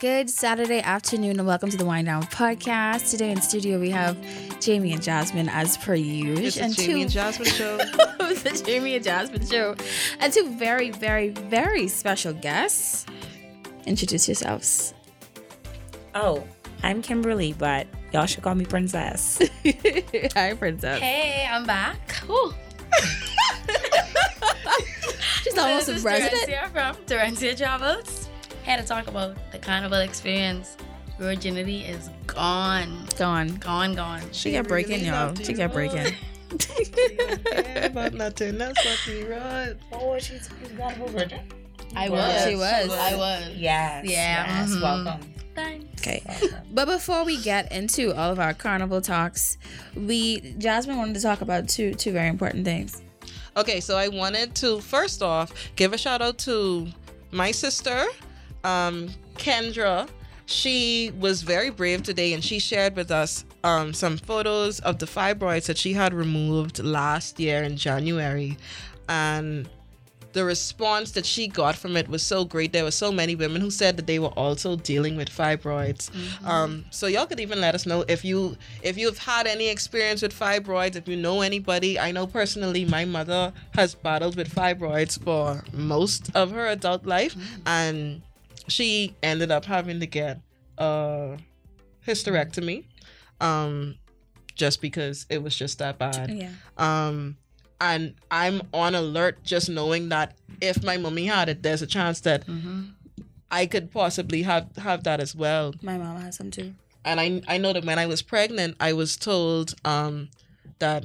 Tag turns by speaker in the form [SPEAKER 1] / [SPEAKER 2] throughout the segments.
[SPEAKER 1] Good Saturday afternoon and welcome to the Wine Down podcast. Today in studio we have Jamie and Jasmine as per usual.
[SPEAKER 2] It's and Jamie two, and Jasmine show.
[SPEAKER 1] the Jamie and Jasmine show. And two very, very, very special guests. Introduce yourselves.
[SPEAKER 3] Oh, I'm Kimberly, but y'all should call me Princess.
[SPEAKER 1] Hi, Princess.
[SPEAKER 4] Hey, I'm back.
[SPEAKER 1] She's almost
[SPEAKER 4] this
[SPEAKER 1] a resident.
[SPEAKER 4] Derencia from Derencia Travels had to talk about the carnival experience. Virginity is gone.
[SPEAKER 1] Gone.
[SPEAKER 4] Gone, gone.
[SPEAKER 1] She got breaking, y'all. She got breaking.
[SPEAKER 2] about nothing. That's what we run.
[SPEAKER 3] Oh, she's, she's carnival virgin.
[SPEAKER 4] I was.
[SPEAKER 1] She was.
[SPEAKER 4] I was.
[SPEAKER 3] Yes.
[SPEAKER 4] Yeah.
[SPEAKER 3] Yes.
[SPEAKER 4] Mm-hmm.
[SPEAKER 3] Welcome.
[SPEAKER 4] Thanks.
[SPEAKER 1] Okay. But before we get into all of our carnival talks, we Jasmine wanted to talk about two two very important things.
[SPEAKER 2] Okay, so I wanted to first off give a shout out to my sister um, Kendra, she was very brave today and she shared with us um, some photos of the fibroids that she had removed last year in January. And the response that she got from it was so great. There were so many women who said that they were also dealing with fibroids. Mm-hmm. Um, so y'all could even let us know if you if you've had any experience with fibroids. If you know anybody, I know personally my mother has battled with fibroids for most of her adult life, mm-hmm. and she ended up having to get a hysterectomy um just because it was just that bad.
[SPEAKER 1] Yeah.
[SPEAKER 2] Um and i'm on alert just knowing that if my mommy had it there's a chance that mm-hmm. i could possibly have have that as well.
[SPEAKER 1] My mom has some too.
[SPEAKER 2] And i i know that when i was pregnant i was told um that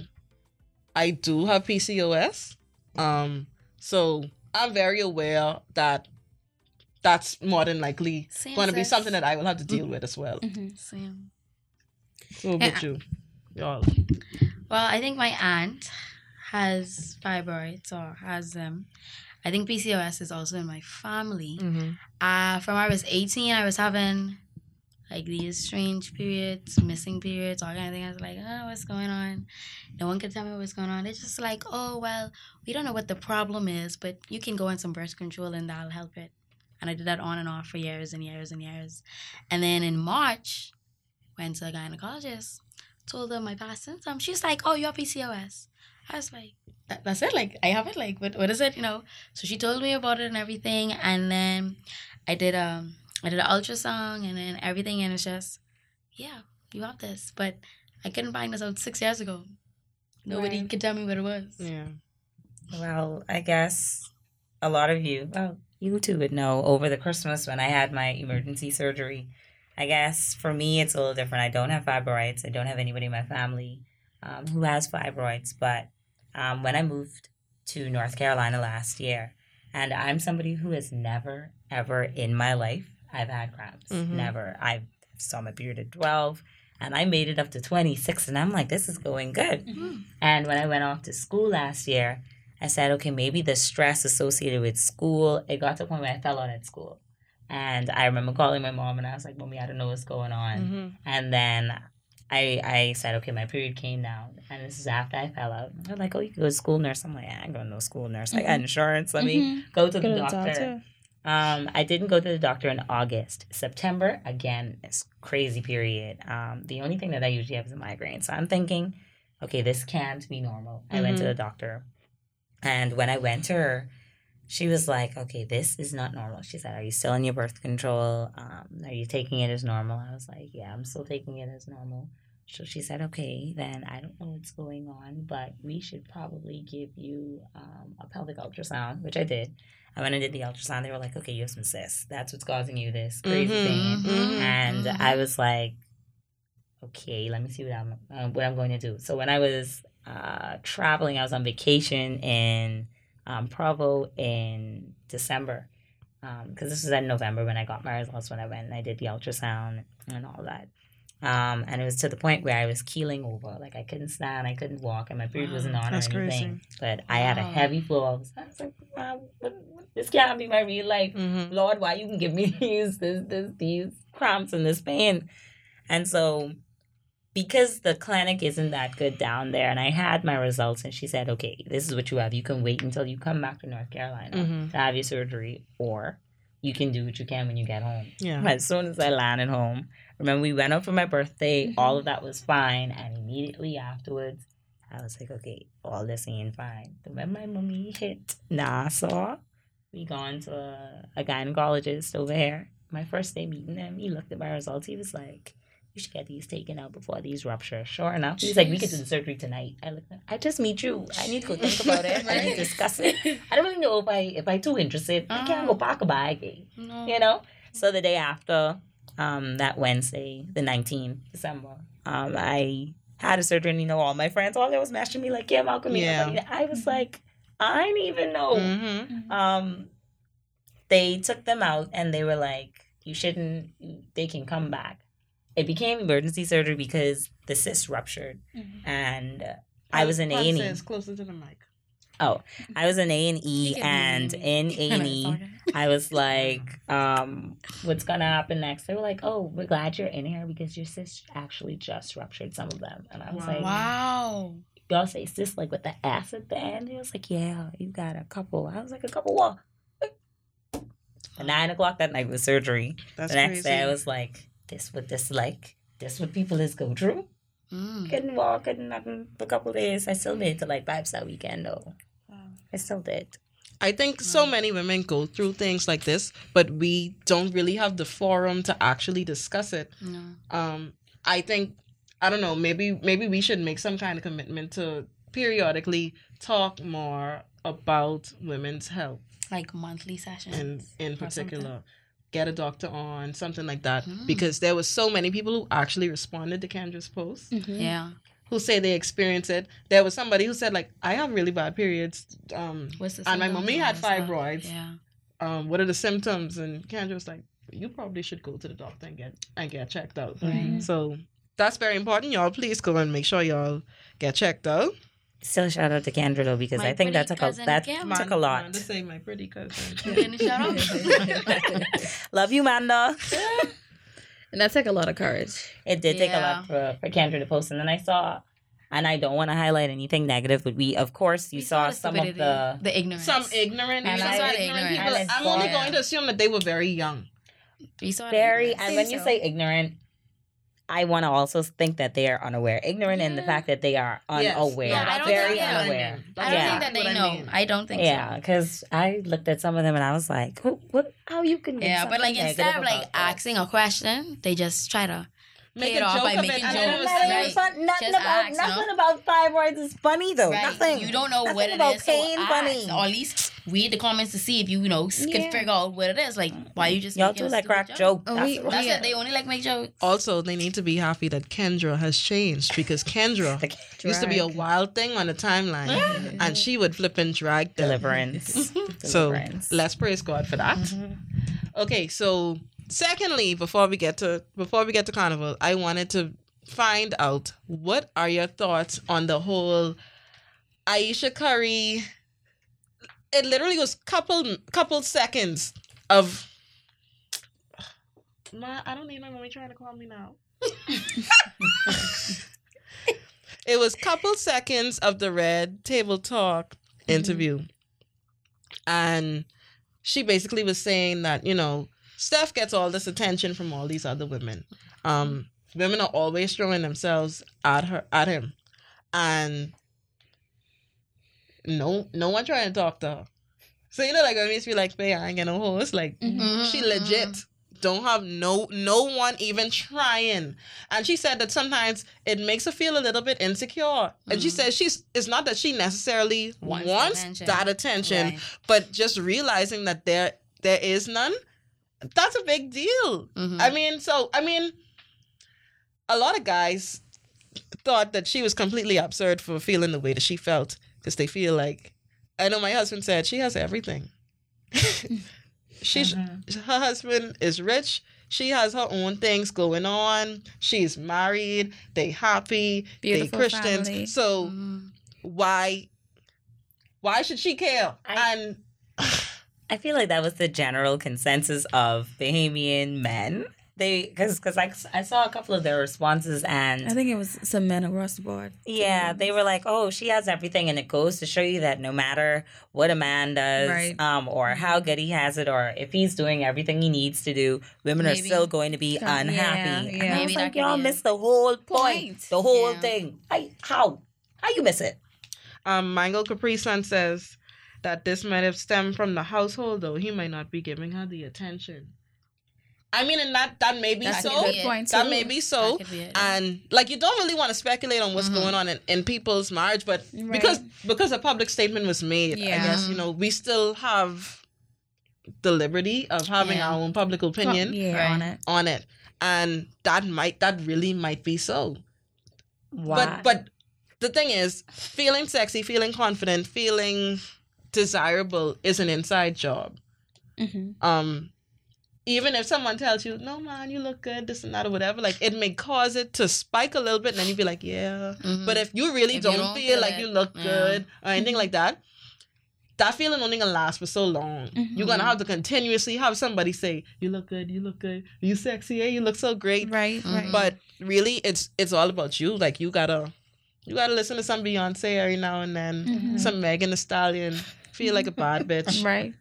[SPEAKER 2] i do have pcos um so i'm very aware that that's more than likely going to be something that I will have to deal mm-hmm. with as well.
[SPEAKER 4] Mm-hmm. Same.
[SPEAKER 2] So what about you, y'all?
[SPEAKER 4] Well, I think my aunt has fibroids or has them. I think PCOS is also in my family. Mm-hmm. Uh, from I was 18, I was having like these strange periods, missing periods, all kind of thing. I was like, oh, what's going on? No one could tell me what's going on. It's just like, oh, well, we don't know what the problem is, but you can go on some birth control and that'll help it. And I did that on and off for years and years and years. And then in March, went to a gynecologist, told her my past symptoms. She's like, oh, you have PCOS. I was like, that, that's it. Like, I have it. Like, what, what is it? You know? So she told me about it and everything. And then I did, um, I did an ultrasound and then everything. And it's just, yeah, you have this. But I couldn't find this out six years ago. Nobody right. could tell me what it was.
[SPEAKER 2] Yeah.
[SPEAKER 3] Well, I guess a lot of you, well, you two would know over the Christmas when I had my emergency surgery. I guess for me, it's a little different. I don't have fibroids. I don't have anybody in my family um, who has fibroids. But um, when I moved to North Carolina last year, and I'm somebody who has never, ever in my life, I've had cramps. Mm-hmm. Never. I saw my period at 12 and I made it up to 26 and I'm like, this is going good. Mm-hmm. And when I went off to school last year, I said, okay, maybe the stress associated with school, it got to a point where I fell out at school. And I remember calling my mom and I was like, Mommy, I don't know what's going on. Mm-hmm. And then I I said, okay, my period came down. And this is after I fell out. They're like, oh, you can go to school nurse. I'm like, I ain't going to no school nurse. Mm-hmm. I got mm-hmm. insurance. Let mm-hmm. me go to the doctor. Um, I didn't go to the doctor in August. September, again, it's crazy period. Um, the only thing that I usually have is a migraine. So I'm thinking, okay, this can't be normal. I went to the mm-hmm. doctor. And when I went to her, she was like, okay, this is not normal. She said, are you still on your birth control? Um, are you taking it as normal? I was like, yeah, I'm still taking it as normal. So she said, okay, then I don't know what's going on, but we should probably give you um, a pelvic ultrasound, which I did. And when I did the ultrasound, they were like, okay, you have some cysts. That's what's causing you this crazy mm-hmm, thing. Mm-hmm, and mm-hmm. I was like, okay, let me see what I'm uh, what I'm going to do. So when I was uh, traveling. I was on vacation in um, Provo in December because um, this was in November when I got my results when I went and I did the ultrasound and all that. Um, and it was to the point where I was keeling over, like I couldn't stand, I couldn't walk, and my period wasn't on or anything. Crazy. But I had a heavy flow. I was, like, this can't be my real life. Mm-hmm. Lord, why you can give me these, this, this, these cramps and this pain? And so because the clinic isn't that good down there and i had my results and she said okay this is what you have you can wait until you come back to north carolina mm-hmm. to have your surgery or you can do what you can when you get home.
[SPEAKER 2] Yeah.
[SPEAKER 3] As soon as I landed home, remember we went out for my birthday,
[SPEAKER 2] Mm-hmm.
[SPEAKER 3] all of that was fine, and immediately afterwards, I was like, okay, all this ain't fine. Then when my mommy hit Nassau, we gone to a, a gynecologist over here. My first day meeting him, he looked at my results. He was like, "You should get these taken out before these rupture." Sure enough, she's like, "We can do the surgery tonight." I looked. At, I just meet you. I need to go think about it. I need to discuss it. I don't really know if I if I too interested. I can't go pack a bag.
[SPEAKER 4] No.
[SPEAKER 3] You know. So the day after, um, that Wednesday, the nineteenth December, um, I had a surgery. And you know, all my friends, all they was messaging me like, "Yeah, Malcolm,
[SPEAKER 2] Yeah.
[SPEAKER 3] yeah." I was like, I didn't even know
[SPEAKER 2] Mm-hmm.
[SPEAKER 3] um they took them out and they were like you shouldn't they can come back it became emergency surgery because the cyst ruptured and uh, i was in a&e
[SPEAKER 2] It's closer to the mic.
[SPEAKER 3] Oh, I was in a&e and in a&e i was like um what's gonna happen next they were like oh we're glad you're in here because your cyst actually just ruptured some of them and i was
[SPEAKER 2] Wow.
[SPEAKER 3] like
[SPEAKER 4] Wow.
[SPEAKER 3] y'all say cyst like with the S at the end? He was like, yeah, you got a couple. I was like, a couple what? Nine o'clock that night was surgery.
[SPEAKER 2] That's
[SPEAKER 3] the next
[SPEAKER 2] crazy.
[SPEAKER 3] day I was like, this what this like? This what people is go through?
[SPEAKER 4] Mm.
[SPEAKER 3] Couldn't walk, couldn't nothing for a couple days. I still made it to like five star weekend though. I still did.
[SPEAKER 2] I think so many women go through things like this, but we don't really have the forum to actually discuss it.
[SPEAKER 4] No.
[SPEAKER 2] Um, I think I don't know. Maybe maybe we should make some kind of commitment to periodically talk more about women's health,
[SPEAKER 4] Like monthly sessions.
[SPEAKER 2] and in
[SPEAKER 4] or
[SPEAKER 2] particular, get a doctor on something like that.
[SPEAKER 4] Mm.
[SPEAKER 2] Because there was so many people who actually responded to Kendra's post.
[SPEAKER 4] Yeah.
[SPEAKER 2] who say they experience it. There was somebody who said like, I have really bad periods. Um,
[SPEAKER 4] What's the
[SPEAKER 2] And my
[SPEAKER 4] symptoms
[SPEAKER 2] mommy had
[SPEAKER 4] all that stuff?
[SPEAKER 2] fibroids.
[SPEAKER 4] Yeah.
[SPEAKER 2] um, what are the symptoms? And Kendra was like, you probably should go to the doctor and get and get checked out.
[SPEAKER 3] Right.
[SPEAKER 2] So that's very important. Y'all please go and make sure y'all get checked out.
[SPEAKER 3] Still shout out to Kendra because
[SPEAKER 4] My
[SPEAKER 3] I think that took a
[SPEAKER 4] cousin
[SPEAKER 3] that
[SPEAKER 4] Kim.
[SPEAKER 3] took a lot.
[SPEAKER 2] Amanda say my pretty cousin.
[SPEAKER 4] You getting a shout out?
[SPEAKER 3] Love you, Manda.
[SPEAKER 1] And that took a lot of courage.
[SPEAKER 3] It did take a lot for, for Kendra to post. And then I saw, and I don't want to highlight anything negative, but we, of course, you
[SPEAKER 4] We
[SPEAKER 3] saw
[SPEAKER 4] the
[SPEAKER 3] some of the.
[SPEAKER 4] the ignorance.
[SPEAKER 2] Some ignorant,
[SPEAKER 3] And
[SPEAKER 2] some
[SPEAKER 3] I-
[SPEAKER 2] ignorant
[SPEAKER 4] ignorant.
[SPEAKER 2] people.
[SPEAKER 3] And
[SPEAKER 2] I'm only
[SPEAKER 4] yeah.
[SPEAKER 2] going to assume that they were very young.
[SPEAKER 4] we saw
[SPEAKER 3] Very,
[SPEAKER 4] ignorance.
[SPEAKER 3] and when you say ignorant, I want to also think that they are unaware. Ignorant in the fact that they are
[SPEAKER 2] Yes.
[SPEAKER 3] unaware.
[SPEAKER 4] Yeah, I don't
[SPEAKER 3] very
[SPEAKER 4] think-
[SPEAKER 3] unaware.
[SPEAKER 4] I don't
[SPEAKER 3] Yeah.
[SPEAKER 4] think that they
[SPEAKER 2] What I
[SPEAKER 4] know.
[SPEAKER 2] mean.
[SPEAKER 4] I don't think
[SPEAKER 3] Yeah,
[SPEAKER 4] so.
[SPEAKER 3] because I looked at some of them and I was like, "Who? What? How you can?"
[SPEAKER 4] Yeah, but like instead of like asking a question, they just try to
[SPEAKER 2] Make
[SPEAKER 4] it
[SPEAKER 2] a
[SPEAKER 4] off
[SPEAKER 2] joke
[SPEAKER 4] by
[SPEAKER 2] of it.
[SPEAKER 4] making
[SPEAKER 2] and
[SPEAKER 4] jokes,
[SPEAKER 2] then it was
[SPEAKER 3] Nothing,
[SPEAKER 4] right.
[SPEAKER 3] fun, nothing
[SPEAKER 4] Just
[SPEAKER 3] about
[SPEAKER 4] ask,
[SPEAKER 3] nothing
[SPEAKER 4] no?
[SPEAKER 3] about fibroids is funny though.
[SPEAKER 4] Right.
[SPEAKER 3] Nothing.
[SPEAKER 4] You don't know
[SPEAKER 3] Nothing
[SPEAKER 4] what it
[SPEAKER 3] about
[SPEAKER 4] is.
[SPEAKER 3] pain
[SPEAKER 4] so
[SPEAKER 3] funny.
[SPEAKER 4] ask, or at least read the comments to see if you, you know, s-
[SPEAKER 3] Yeah.
[SPEAKER 4] can figure out what it is. Like, why you just
[SPEAKER 3] Y'all do
[SPEAKER 4] a
[SPEAKER 3] like crack
[SPEAKER 4] joke?
[SPEAKER 3] joke.
[SPEAKER 1] Oh,
[SPEAKER 3] That's
[SPEAKER 1] we-
[SPEAKER 3] what-
[SPEAKER 4] That's
[SPEAKER 1] Yeah.
[SPEAKER 4] it. They only like make jokes.
[SPEAKER 2] Also, they need to be happy that Kendra has changed because Kendra used to be a wild thing on the timeline, and she would flip and drag them.
[SPEAKER 3] deliverance.
[SPEAKER 2] So
[SPEAKER 3] Deliverance.
[SPEAKER 2] let's praise God for that. Mm-hmm. Okay, so secondly, before we get to before we get to carnival, I wanted to find out what are your thoughts on the whole Aisha Curry. It literally was couple couple seconds of. My, I don't need my mommy trying to call me now. it was couple seconds of the red table talk interview mm-hmm. and she basically was saying that you know steph gets all this attention from all these other women um women are always throwing themselves at her at him and no no one trying to talk to her so you know like when we used to be like hey i ain't no host like
[SPEAKER 4] Mhm,
[SPEAKER 2] she legit don't have no no one even trying and she said that sometimes it makes her feel a little bit insecure and she
[SPEAKER 4] Mhm.
[SPEAKER 2] says she's it's not that she necessarily
[SPEAKER 4] Wants
[SPEAKER 2] wants,
[SPEAKER 4] attention.
[SPEAKER 2] that attention
[SPEAKER 4] Right.
[SPEAKER 2] but just realizing that there there is none that's a big deal.
[SPEAKER 4] Mhm.
[SPEAKER 2] i mean so i mean a lot of guys thought that she was completely absurd for feeling the way that she felt because they feel like i know my husband said she has everything. She's her husband is rich. She has her own things going on. She's married. They happy.
[SPEAKER 1] Beautiful
[SPEAKER 2] they christians.
[SPEAKER 1] family.
[SPEAKER 2] so
[SPEAKER 4] Mhm.
[SPEAKER 2] why why should she care?
[SPEAKER 3] I-
[SPEAKER 2] and
[SPEAKER 3] I feel like that was the general consensus of Bahamian men they because because I, I saw a couple of their responses and
[SPEAKER 1] I think it was some men across the board.
[SPEAKER 3] yeah they were like oh she has everything and it goes to show you that no matter what a man does
[SPEAKER 1] Right.
[SPEAKER 3] um or how good he has it or if he's doing everything he needs to do women are still going to be
[SPEAKER 1] Yeah,
[SPEAKER 3] unhappy
[SPEAKER 1] yeah.
[SPEAKER 3] and I was like y'all
[SPEAKER 4] be it.
[SPEAKER 3] missed the whole point,
[SPEAKER 1] Point.
[SPEAKER 3] the whole
[SPEAKER 4] Yeah.
[SPEAKER 3] thing I, how how you miss it
[SPEAKER 2] Um, Mango Capri Sun says that this might have stemmed from the household, though he might not be giving her the attention. I mean, and that that may be
[SPEAKER 1] That's
[SPEAKER 2] so.
[SPEAKER 1] a good
[SPEAKER 4] Yeah.
[SPEAKER 1] too.
[SPEAKER 2] That may be so.
[SPEAKER 4] Be it.
[SPEAKER 2] And like you don't really want to speculate on what's
[SPEAKER 4] Mhm.
[SPEAKER 2] going on in, in people's marriage, but
[SPEAKER 1] Right.
[SPEAKER 2] because because a public statement was made, I guess you know we still have the liberty of having
[SPEAKER 4] Yeah.
[SPEAKER 2] our own public opinion
[SPEAKER 1] yeah,
[SPEAKER 4] Right.
[SPEAKER 1] on it.
[SPEAKER 2] on it, and that might that really might be so.
[SPEAKER 3] Why?
[SPEAKER 2] But but the thing is, feeling sexy, feeling confident, feeling desirable is an inside job.
[SPEAKER 1] Mm-hmm.
[SPEAKER 2] Um, even if someone tells you, "No, man, you look good," this and that, or whatever, like it may cause it to spike a little bit, and then you'd be like, "Yeah."
[SPEAKER 4] Mhm.
[SPEAKER 2] But if you really
[SPEAKER 4] If
[SPEAKER 2] don't,
[SPEAKER 4] don't
[SPEAKER 2] feel
[SPEAKER 4] feel
[SPEAKER 2] like
[SPEAKER 4] it,
[SPEAKER 2] you look
[SPEAKER 4] yeah.
[SPEAKER 2] good or anything like that, that feeling only gonna last for so long. You're gonna
[SPEAKER 4] Mhm.
[SPEAKER 2] have to continuously have somebody say, "You look good, you look good, you sexy, yeah, you look so great."
[SPEAKER 1] Right, right.
[SPEAKER 4] Mhm.
[SPEAKER 2] But really, it's it's all about you. Like you gotta you gotta listen to some Beyonce every now and then,
[SPEAKER 1] Mhm.
[SPEAKER 2] some Megan Thee Stallion. Feel like a bad bitch,
[SPEAKER 1] right.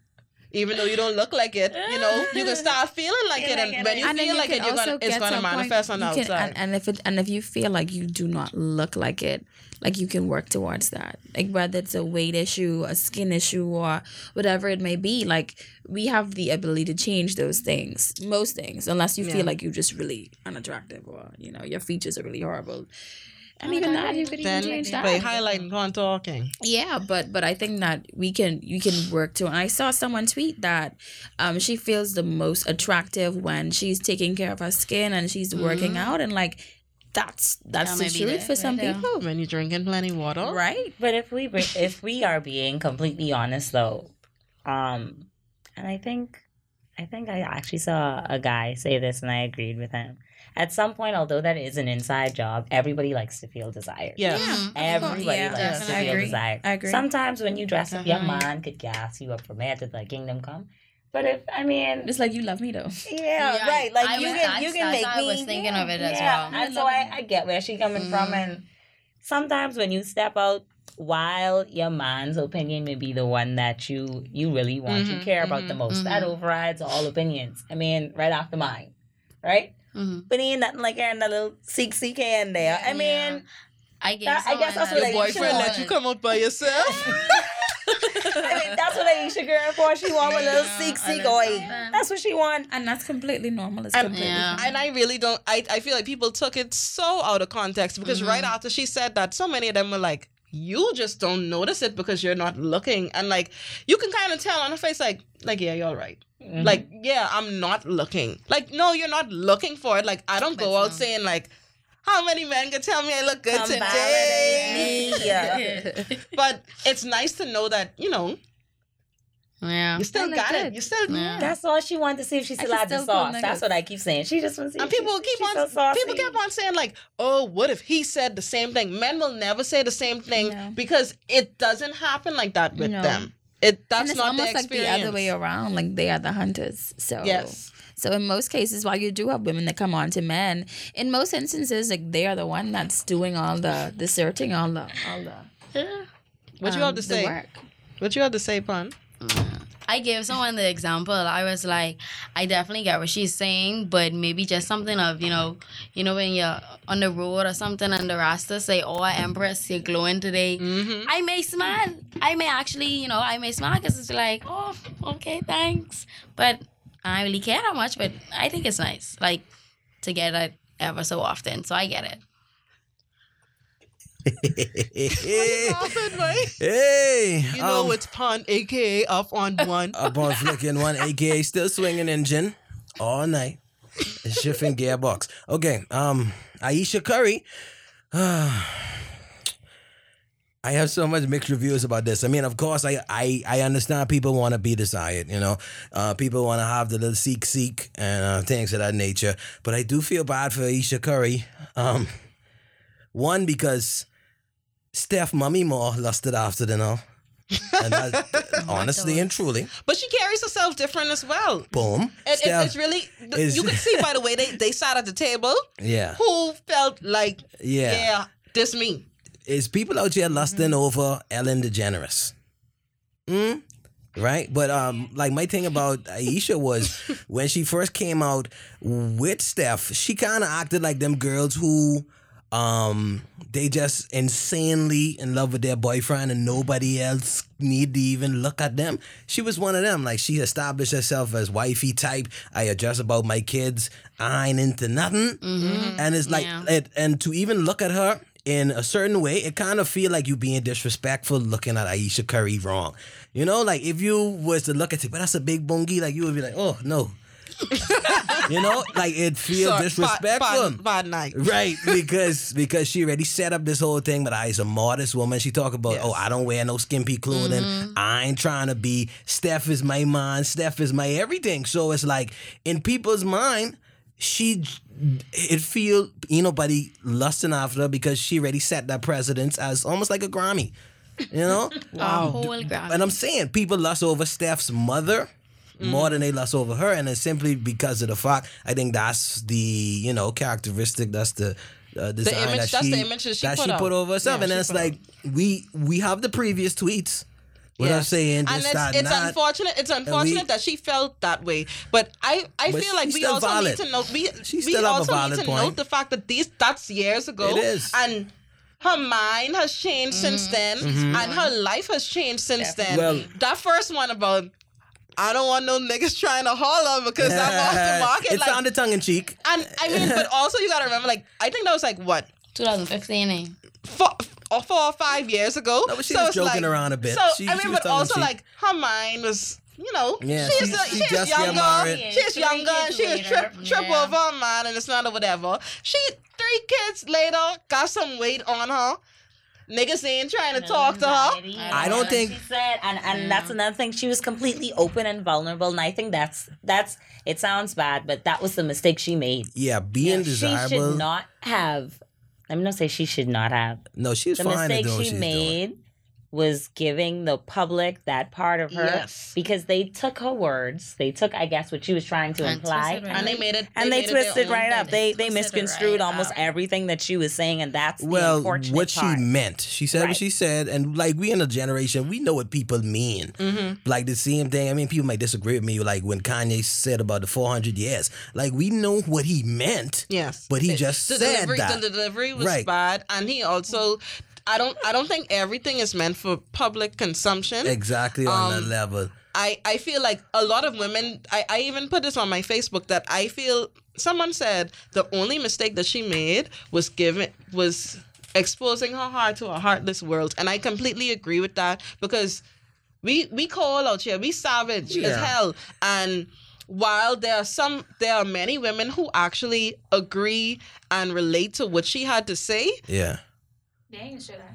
[SPEAKER 2] even though you don't look like it. You know, you can start feeling like
[SPEAKER 3] Feel
[SPEAKER 2] it, and when you
[SPEAKER 1] and
[SPEAKER 2] feel
[SPEAKER 1] you
[SPEAKER 2] like it, you're gonna it's gonna
[SPEAKER 1] a point
[SPEAKER 2] manifest on the outside.
[SPEAKER 1] and, and if it and if you feel like you do not look like it, like you can work towards that. Like whether it's a weight issue, a skin issue, or whatever it may be. Like we have the ability to change those things, most things, unless you
[SPEAKER 2] Yeah.
[SPEAKER 1] feel like you're just really unattractive or you know your features are really horrible. And
[SPEAKER 4] Oh,
[SPEAKER 1] even
[SPEAKER 4] that
[SPEAKER 1] that, you
[SPEAKER 4] is-
[SPEAKER 1] could even
[SPEAKER 2] then
[SPEAKER 1] change that.
[SPEAKER 2] by highlighting on talking.
[SPEAKER 1] Yeah, but but I think that we can you can work to. And I saw someone tweet that um she feels the most attractive when she's taking care of her skin and she's working out and like that's that's
[SPEAKER 4] That
[SPEAKER 1] the truth for some
[SPEAKER 4] right
[SPEAKER 1] people,
[SPEAKER 2] When you're drinking plenty water,
[SPEAKER 1] right?
[SPEAKER 3] But if we if we are being completely honest though, um, and I think I think I actually saw a guy say this and I agreed with him. At some point, although that is an inside job, everybody likes to feel desired.
[SPEAKER 2] Yeah.
[SPEAKER 3] Everybody
[SPEAKER 1] Yeah,
[SPEAKER 3] likes to
[SPEAKER 1] I
[SPEAKER 3] feel
[SPEAKER 1] agree.
[SPEAKER 3] desired.
[SPEAKER 1] I agree.
[SPEAKER 3] Sometimes when you dress up, your man could gas you up for here to the kingdom come. But if I mean,
[SPEAKER 1] It's like you love me though.
[SPEAKER 3] yeah,
[SPEAKER 4] Yeah,
[SPEAKER 3] right. Like
[SPEAKER 4] I
[SPEAKER 3] you
[SPEAKER 4] was-
[SPEAKER 3] can you can
[SPEAKER 4] that's
[SPEAKER 3] make
[SPEAKER 4] how I
[SPEAKER 3] me.
[SPEAKER 4] was thinking of it as
[SPEAKER 3] yeah.
[SPEAKER 4] well.
[SPEAKER 3] And so I, I get where she coming from,
[SPEAKER 4] Mhm.
[SPEAKER 3] and sometimes when you step out, while your man's opinion may be the one that you you really want, you
[SPEAKER 2] Mhm,
[SPEAKER 3] care about the
[SPEAKER 2] mhm,
[SPEAKER 3] most. That
[SPEAKER 4] mhm.
[SPEAKER 3] overrides all opinions. I mean, right after mine, right?
[SPEAKER 4] Mhm.
[SPEAKER 3] But ain't nothing like having a little seek seek here and there. I mean.
[SPEAKER 4] I guess
[SPEAKER 3] That- I guess
[SPEAKER 4] someone
[SPEAKER 3] that's
[SPEAKER 4] that-
[SPEAKER 3] what
[SPEAKER 2] Your boyfriend let you come out by yourself.
[SPEAKER 3] I mean, that's what Aisha girl for. She want a little
[SPEAKER 4] Yeah,
[SPEAKER 3] seek
[SPEAKER 4] I
[SPEAKER 3] seek oi.
[SPEAKER 4] understand.
[SPEAKER 3] That's what she want.
[SPEAKER 1] And that's completely normal. It's
[SPEAKER 2] And,
[SPEAKER 1] completely
[SPEAKER 4] Yeah.
[SPEAKER 1] fine.
[SPEAKER 2] and I really don't. I, I feel like people took it so out of context because right
[SPEAKER 4] Mhm.
[SPEAKER 2] after she said that, so many of them were like, "You just don't notice it because you're not looking," and like you can kind of tell on her face, like, like yeah, you're right.
[SPEAKER 3] Mm-hmm.
[SPEAKER 2] Like yeah, I'm not looking. Like no, you're not looking for it. Like I don't go
[SPEAKER 4] But
[SPEAKER 2] out
[SPEAKER 4] no.
[SPEAKER 2] saying like. How many men can tell me I look good
[SPEAKER 3] Come
[SPEAKER 2] today?
[SPEAKER 3] Yeah.
[SPEAKER 2] But it's nice to know that you know
[SPEAKER 4] Yeah.
[SPEAKER 2] you still
[SPEAKER 1] I look
[SPEAKER 2] got it. You still
[SPEAKER 4] Yeah.
[SPEAKER 3] That's all she wanted to see if she
[SPEAKER 1] I
[SPEAKER 3] still had the sauce.
[SPEAKER 1] niggas.
[SPEAKER 3] That's what I keep saying. She just wants to see.
[SPEAKER 2] And people
[SPEAKER 3] she,
[SPEAKER 2] keep
[SPEAKER 3] she's
[SPEAKER 2] on
[SPEAKER 3] so
[SPEAKER 2] people kept on saying like, "Oh, what if he said the same thing?" Men will never say the same thing
[SPEAKER 1] No.
[SPEAKER 2] because it doesn't happen like that with
[SPEAKER 1] No.
[SPEAKER 2] them. It that's
[SPEAKER 1] and it's
[SPEAKER 2] not
[SPEAKER 1] almost
[SPEAKER 2] the
[SPEAKER 1] like the other way around. Like they are the hunters. So
[SPEAKER 2] Yes.
[SPEAKER 1] So in most cases, while you do have women that come on to men, in most instances, like they are the one that's doing all the the searching, all the all the. Yeah.
[SPEAKER 2] What you
[SPEAKER 1] um,
[SPEAKER 2] have to say?
[SPEAKER 1] work.
[SPEAKER 2] What you have to say, Pun?
[SPEAKER 4] I gave someone the example. I was like, I definitely get what she's saying, but maybe just something of, you know, you know, when you're on the road or something and the Rasta say, Oh, Empress, you're glowing today.
[SPEAKER 2] Mm-hmm.
[SPEAKER 4] I may smile. I may actually, you know, I may smile because it's like, oh, okay, thanks. But I don't really care that much, but I think it's nice, like, to get it ever so often. So I get it.
[SPEAKER 5] Hey,
[SPEAKER 2] You know
[SPEAKER 5] um,
[SPEAKER 2] it's Pun, aka off on one.
[SPEAKER 5] up on flicking one, aka still swinging engine all night. Shifting gearbox. Okay, um, Aisha Curry. I have so much mixed reviews about this. I mean, of course, I I, I understand people want to be desired, you know. Uh, people want to have the little seek seek and uh, things of that nature. But I do feel bad for Aisha Curry. Um, one because Steph Mummy Moore lusted after the know. And that, honestly and truly.
[SPEAKER 2] But she carries herself different as well.
[SPEAKER 5] Boom.
[SPEAKER 2] It, it, it's really
[SPEAKER 5] is-
[SPEAKER 2] you can see by the way they, they sat at the table
[SPEAKER 5] yeah.
[SPEAKER 2] who felt like
[SPEAKER 5] Yeah.
[SPEAKER 2] yeah this me
[SPEAKER 5] Is people out here lusting over Ellen DeGeneres. Mm? Right? But um like my thing about Aisha was when she first came out with Steph, she kinda acted like them girls who um they just insanely in love with their boyfriend and nobody else need to even look at them. She was one of them. Like she established herself as wifey type. I adjust about my kids. I ain't into nothing. And it's like
[SPEAKER 4] Yeah.
[SPEAKER 5] it, and to even look at her in a certain way, it kind of feel like you being disrespectful looking at Aisha Curry wrong. You know, like if you was to look at it, but that's a big bungie, like you would be like, oh no. you know, like it feels
[SPEAKER 2] Sorry,
[SPEAKER 5] disrespectful.
[SPEAKER 2] bad, bad, bad night
[SPEAKER 5] Right, because because she already set up this whole thing, but I I's a modest woman. She talk about, oh,
[SPEAKER 2] Yes.
[SPEAKER 5] oh, I don't wear no skimpy clothing. Mm-hmm. I ain't trying to be. Steph is my mind. Steph is my everything. So it's like in people's mind, she it feel you know, buddy lusting after her because she already set that precedence as almost like a Grammy. You know,
[SPEAKER 4] Wow. whole graph.
[SPEAKER 5] and I'm saying people lust over Steph's mother more than they lust over her, and it's simply because of the fact. I think that's the you know characteristic. That's the uh, design
[SPEAKER 2] image-
[SPEAKER 5] that
[SPEAKER 2] that's
[SPEAKER 5] she
[SPEAKER 2] the image that she put out.
[SPEAKER 5] over herself,
[SPEAKER 2] Yeah,
[SPEAKER 5] and then it's
[SPEAKER 2] put
[SPEAKER 5] like we we have the previous tweets. What I'm saying,
[SPEAKER 2] and it's,
[SPEAKER 5] that,
[SPEAKER 2] it's
[SPEAKER 5] not.
[SPEAKER 2] unfortunate. It's unfortunate that she felt that way. But I, I
[SPEAKER 5] But
[SPEAKER 2] feel like we also
[SPEAKER 5] valid.
[SPEAKER 2] need to know. We,
[SPEAKER 5] She
[SPEAKER 2] we
[SPEAKER 5] still have a
[SPEAKER 2] also need to
[SPEAKER 5] point.
[SPEAKER 2] note the fact that these that's years ago.
[SPEAKER 5] It is.
[SPEAKER 2] and her mind has changed since then, and her life has changed since then.
[SPEAKER 5] Mm-hmm. Well-
[SPEAKER 2] that first one about. I don't want no niggas trying to holler because I'm off the market.
[SPEAKER 5] it
[SPEAKER 2] like,
[SPEAKER 5] sounded tongue in cheek.
[SPEAKER 2] and I mean, but also you gotta remember, like, I think that was like what
[SPEAKER 4] 2015. eh?
[SPEAKER 2] four, or four or five years ago.
[SPEAKER 5] No, but she was
[SPEAKER 2] it's
[SPEAKER 5] joking around a bit.
[SPEAKER 2] So
[SPEAKER 5] She-
[SPEAKER 2] I mean,
[SPEAKER 5] was
[SPEAKER 2] but also
[SPEAKER 5] cheek.
[SPEAKER 2] like her mind was, you know,
[SPEAKER 5] Yeah,
[SPEAKER 2] she's
[SPEAKER 5] she-
[SPEAKER 2] uh,
[SPEAKER 5] she
[SPEAKER 2] she's
[SPEAKER 5] just
[SPEAKER 2] younger,
[SPEAKER 5] married.
[SPEAKER 2] she's younger, she was
[SPEAKER 4] later,
[SPEAKER 2] trip trip
[SPEAKER 4] yeah.
[SPEAKER 2] over a man, and it's not or whatever. She three kids later got some weight on her. Niggas ain't trying to talk to her.
[SPEAKER 5] I don't think-
[SPEAKER 3] she said, and and mm. that's another thing. She was completely open and vulnerable, and I think that's that's. It sounds bad, but that was the mistake she made.
[SPEAKER 5] Yeah, being
[SPEAKER 3] She
[SPEAKER 5] desirable.
[SPEAKER 3] should not have. I'm not say she should not have.
[SPEAKER 5] no, she's
[SPEAKER 3] The
[SPEAKER 5] fine at
[SPEAKER 3] mistake she
[SPEAKER 5] made. doing.
[SPEAKER 3] Made was giving the public that part of her
[SPEAKER 2] Yes.
[SPEAKER 3] because they took her words. They took, I guess, what she was trying to
[SPEAKER 4] And
[SPEAKER 3] imply.
[SPEAKER 4] right
[SPEAKER 2] And they made it.
[SPEAKER 3] and they,
[SPEAKER 2] made
[SPEAKER 3] twisted right up. They they misconstrued
[SPEAKER 4] right
[SPEAKER 3] almost
[SPEAKER 4] up.
[SPEAKER 3] everything that she was saying, and that's the
[SPEAKER 5] Well,
[SPEAKER 3] unfortunate
[SPEAKER 5] what she
[SPEAKER 3] part.
[SPEAKER 5] meant. She said what she said, and like we in a generation, we know what people mean.
[SPEAKER 2] Mm-hmm.
[SPEAKER 5] Like the same thing. I mean, people might disagree with me, like when Kanye said about the 400 years. Like we know what he meant.
[SPEAKER 2] Yes,
[SPEAKER 5] But he
[SPEAKER 2] It-
[SPEAKER 5] just
[SPEAKER 2] the
[SPEAKER 5] said
[SPEAKER 2] delivery,
[SPEAKER 5] that.
[SPEAKER 2] The delivery was
[SPEAKER 5] Right.
[SPEAKER 2] bad, and he also. I don't. I don't think everything is meant for public consumption.
[SPEAKER 5] Exactly on
[SPEAKER 2] Um,
[SPEAKER 5] that level.
[SPEAKER 2] I, I feel like a lot of women I, I even put this on my Facebook that I feel someone said the only mistake that she made was giving was exposing her heart to a heartless world. And I completely agree with that because we we call out here, we savage as hell. And while there are some there are many women who actually agree and relate to what she had to say,
[SPEAKER 5] Yeah.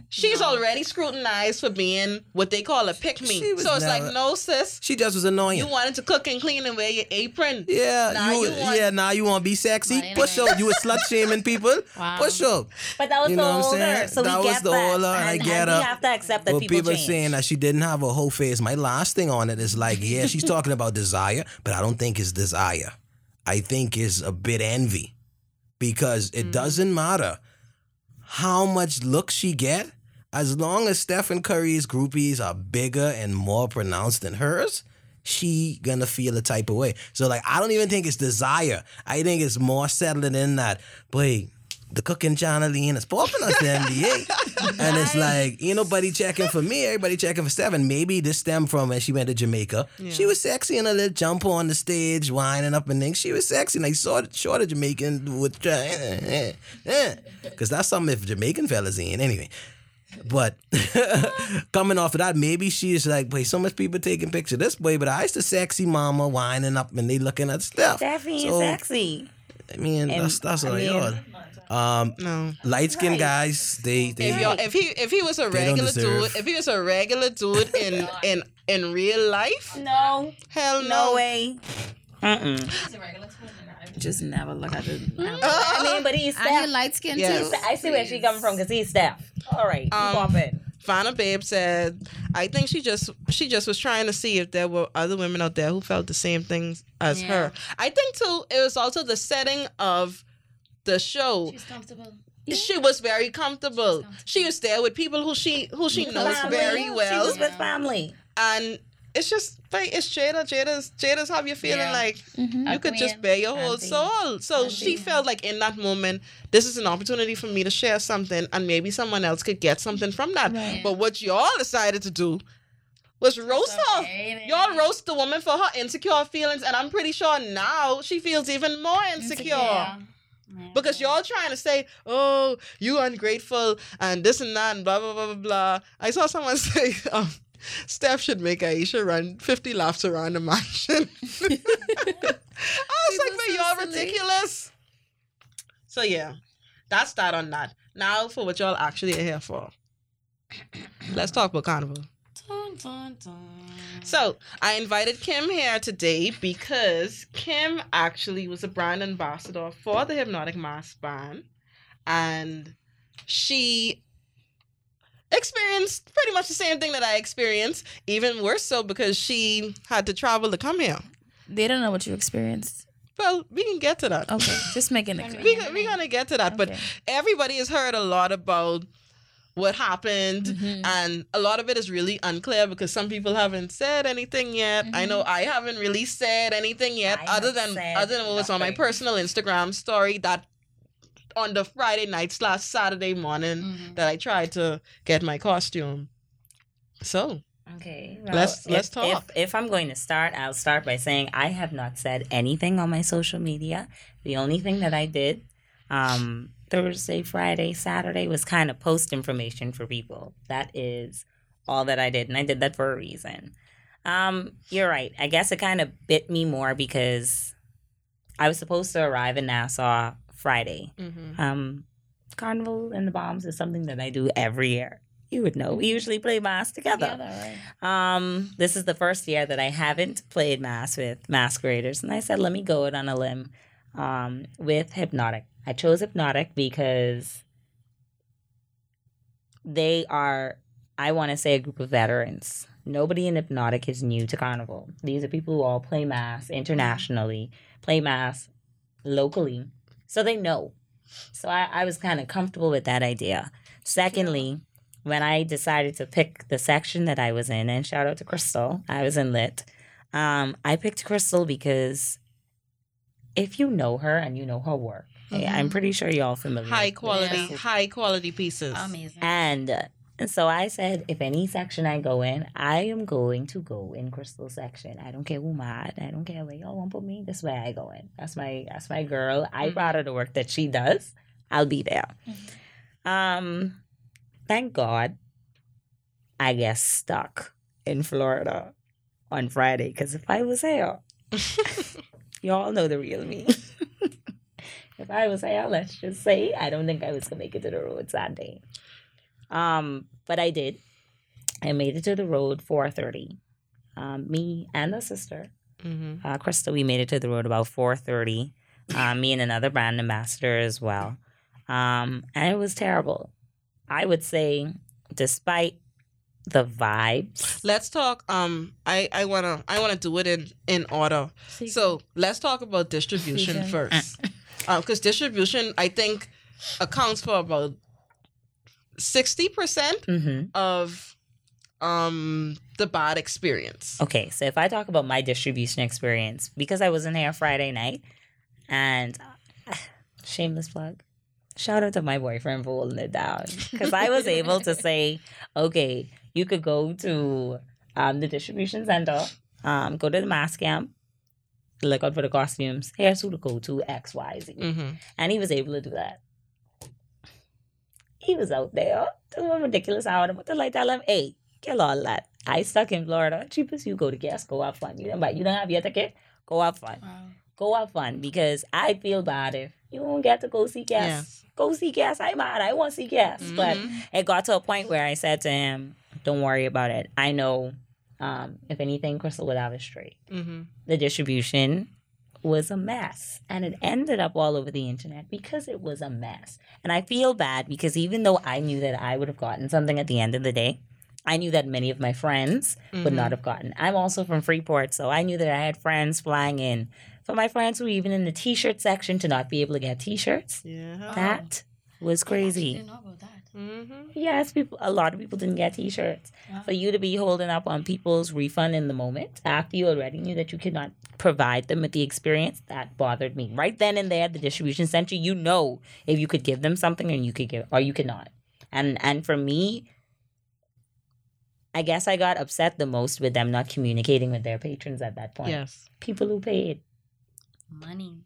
[SPEAKER 2] She's already scrutinized for being what they call a pick me. So it's
[SPEAKER 5] never-
[SPEAKER 2] like, no sis,
[SPEAKER 5] She just was annoying.
[SPEAKER 2] you wanted to cook and clean and wear your apron.
[SPEAKER 5] yeah,
[SPEAKER 2] Now
[SPEAKER 5] you,
[SPEAKER 2] you want-
[SPEAKER 5] yeah, now you want to be sexy?
[SPEAKER 4] Right,
[SPEAKER 5] Push up. You were slut shaming people?
[SPEAKER 4] Wow.
[SPEAKER 5] Push up.
[SPEAKER 3] But that was
[SPEAKER 5] You
[SPEAKER 3] the
[SPEAKER 5] know what I'm
[SPEAKER 3] older, so
[SPEAKER 5] That
[SPEAKER 3] we
[SPEAKER 5] was
[SPEAKER 3] get
[SPEAKER 5] the
[SPEAKER 3] that,
[SPEAKER 5] older, and I get
[SPEAKER 3] we
[SPEAKER 5] her.
[SPEAKER 3] have to accept that
[SPEAKER 5] Well,
[SPEAKER 3] people,
[SPEAKER 5] people are
[SPEAKER 3] change.
[SPEAKER 5] saying that she didn't have a whole face. My last thing on it is like, yeah, she's talking about desire, but I don't think it's desire. I think it's a bit envy because
[SPEAKER 3] Mm.
[SPEAKER 5] it doesn't matter how much look she get, as long as Stephen Curry's groupies are bigger and more pronounced than hers. She gonna feel a type of way. So like, I don't even think it's desire. I think it's more settling in that, boy, the cooking channel Lean is popping us the NBA. and it's like, ain't nobody checking for me, everybody checking for. And maybe this stemmed from when she went to Jamaica. She was sexy in a little jumper on the stage, winding up and things. She was sexy. And I saw the saw the Jamaican with eh, eh, eh, because that's something if Jamaican fellas in anyway. But coming off of that, maybe she's like, boy, so much people taking pictures this way, but I used to sexy mama winding up and they looking at stuff.
[SPEAKER 3] Is
[SPEAKER 5] So,
[SPEAKER 3] sexy.
[SPEAKER 5] I mean,
[SPEAKER 3] And,
[SPEAKER 5] that's that's
[SPEAKER 3] I
[SPEAKER 5] all
[SPEAKER 3] mean-
[SPEAKER 5] right. Um,
[SPEAKER 2] No.
[SPEAKER 5] light skinned guys, they they
[SPEAKER 2] If, y'all, if he if he was a regular dude, if he was a regular dude in in in real life,
[SPEAKER 3] No,
[SPEAKER 2] hell no.
[SPEAKER 3] no way. Mm-mm.
[SPEAKER 1] Just never look at it.
[SPEAKER 3] I mean, but he's
[SPEAKER 1] And you're light skinned
[SPEAKER 2] Yes.
[SPEAKER 1] too.
[SPEAKER 3] I see where she coming from because he's staff. All right,
[SPEAKER 2] Um,
[SPEAKER 3] pop it.
[SPEAKER 2] Vanna Babe said, I think she just she just was trying to see if there were other women out there who felt the same things as
[SPEAKER 4] Yeah.
[SPEAKER 2] her. I think too, it was also the setting of the show.
[SPEAKER 4] She's comfortable.
[SPEAKER 2] She was very comfortable.
[SPEAKER 4] comfortable.
[SPEAKER 2] She was there with people who she who she knows
[SPEAKER 3] Family.
[SPEAKER 2] very
[SPEAKER 3] She
[SPEAKER 2] well.
[SPEAKER 3] was with family.
[SPEAKER 2] and it's just like it's Jada. Jada's Jada's how you feeling
[SPEAKER 4] Yeah.
[SPEAKER 2] like
[SPEAKER 1] Mm-hmm.
[SPEAKER 2] you could just
[SPEAKER 4] Agreeing.
[SPEAKER 2] bear your whole soul. So
[SPEAKER 3] Auntie.
[SPEAKER 2] she felt like in that moment, this is an opportunity for me to share something, and maybe someone else could get something from that.
[SPEAKER 1] Right.
[SPEAKER 2] But what y'all decided to do was roast her.
[SPEAKER 4] Okay,
[SPEAKER 2] Y'all roast the woman for her insecure feelings, and I'm pretty sure now she feels even more insecure.
[SPEAKER 4] Yeah.
[SPEAKER 2] Because y'all trying to say, oh, you ungrateful and this and that and blah blah blah blah blah. I saw someone say, um, Steph should make Aisha run 50 laps around the mansion. I was like, but
[SPEAKER 1] so
[SPEAKER 2] y'all
[SPEAKER 1] silly.
[SPEAKER 2] ridiculous. So yeah, that's that on that. Now for what y'all actually are here for. Let's talk about carnival.
[SPEAKER 4] Dun, dun, dun.
[SPEAKER 2] So I invited Kim here today because Kim actually was a brand ambassador for the Hypnotic Mas Band, and she experienced pretty much the same thing that I experienced, even worse so because she had to travel to come here.
[SPEAKER 1] They don't know what you experienced.
[SPEAKER 2] Well, we can get to that.
[SPEAKER 1] Okay, just making it clear.
[SPEAKER 2] We, we're gonna get to that, but everybody has heard a lot about what happened
[SPEAKER 1] Mhm.
[SPEAKER 2] and a lot of it is really unclear because some people haven't said anything yet i know i haven't really said anything yet
[SPEAKER 3] I
[SPEAKER 2] other than other than what was on my personal instagram story that on the friday night slash saturday morning
[SPEAKER 4] Mhm.
[SPEAKER 2] that i tried to get my costume so
[SPEAKER 3] Okay.
[SPEAKER 2] Let's- let's
[SPEAKER 3] if,
[SPEAKER 2] talk.
[SPEAKER 3] If, if I'm going to start, I'll start by saying I have not said anything on my social media. The only thing that I did um, Thursday, Friday, Saturday was kind of post information for people. That is all that I did, and I did that for a reason. Um, you're right. I guess it kind of bit me more because I was supposed to arrive in Nassau Friday.
[SPEAKER 2] mhm.
[SPEAKER 3] Um, Carnival and the Bombs is something that I do every year. You would know. We usually play mas together.
[SPEAKER 1] Together, right?
[SPEAKER 3] Um, this is the first year that I haven't played mas with masqueraders, and I said, let me go it on a limb um, with Hypnotic. I chose Hypnotic because they are, I want to say, a group of veterans. Nobody in Hypnotic is new to Carnival. These are people who all play mas internationally, play mas locally, so they know. So I, I was kind of comfortable with that idea. Secondly, when I decided to pick the section that I was in, and shout out to Crystal, I was in lit. Um, I picked Crystal because if you know her and you know her work, I- I'm pretty sure y'all familiar.
[SPEAKER 2] high
[SPEAKER 3] with
[SPEAKER 2] quality
[SPEAKER 3] this.
[SPEAKER 2] high quality pieces
[SPEAKER 4] Amazing.
[SPEAKER 3] And uh, and so I said, if any section I go in, I am going to go in Crystal section. I don't care who mad. I don't care where y'all want to put me. This way I go in. That's my that's my girl. I
[SPEAKER 2] Mhm.
[SPEAKER 3] brought her the work that she does. I'll be there. Um, thank God, I get stuck in Florida on Friday because if I was here, y'all know the real me. If I was here, let's just say I don't think I was gonna make it to the road Sunday. Um, but I did. I made it to the road four thirty. Um, me and the sister,
[SPEAKER 2] Mhm.
[SPEAKER 3] uh, Krista, we made it to the road about four thirty. Uh, me and another brand ambassador as well. Um, and it was terrible. I would say, despite the vibes.
[SPEAKER 2] let's talk um i i want to i want to do it in in order So let's talk about distribution first, because distribution I think accounts for about sixty percent
[SPEAKER 3] hmm
[SPEAKER 2] of um the bad experience.
[SPEAKER 3] Okay, so if I talk about my distribution experience, because I wasn't here Friday night, and uh, shameless plug, shout out to my boyfriend for holding it down, because I was able to say, okay, you could go to um, the distribution center, um, go to the mas camp, look out for the costumes. Here's who to go to X Y Z,
[SPEAKER 2] Mm-hmm.
[SPEAKER 3] and he was able to do that. He was out there doing a ridiculous hour. But the like tell him, hey, kill all that. I stuck in Florida. Cheapest you go to Kes, go have fun. You don't buy, you don't have your ticket, go have fun.
[SPEAKER 4] Wow.
[SPEAKER 3] Go have fun because I feel bad if you don't get to go see Kes.
[SPEAKER 2] Yes.
[SPEAKER 3] Go see Kes. I'm mad. I want to see Kes. But
[SPEAKER 2] Mhm.
[SPEAKER 3] it got to a point where I said to him, "Don't worry about it. I know. Um, if anything, Crystal would have it straight.
[SPEAKER 2] Mm-hmm.
[SPEAKER 3] The distribution was a mess. And it ended up all over the internet because it was a mess. And I feel bad because even though I knew that I would have gotten something at the end of the day, I knew that many of my friends would not have gotten. I'm also from Freeport, so I knew that I had friends flying in. For my friends who were even in the t shirt section to not be able to get t shirts,
[SPEAKER 2] Yeah.
[SPEAKER 3] that was crazy.
[SPEAKER 4] Didn't know about that.
[SPEAKER 2] Mm-hmm.
[SPEAKER 3] Yes, people. A lot of people didn't get T-shirts. For you to be holding up on people's refund in the moment after you already knew that you could not provide them with the experience, that bothered me. Right then and there, at the distribution center, you know if you could give them something and you could give, or you could not. And and for me, I guess I got upset the most with them not communicating with their patrons at that point.
[SPEAKER 2] Yes.
[SPEAKER 3] People who paid.
[SPEAKER 4] Money.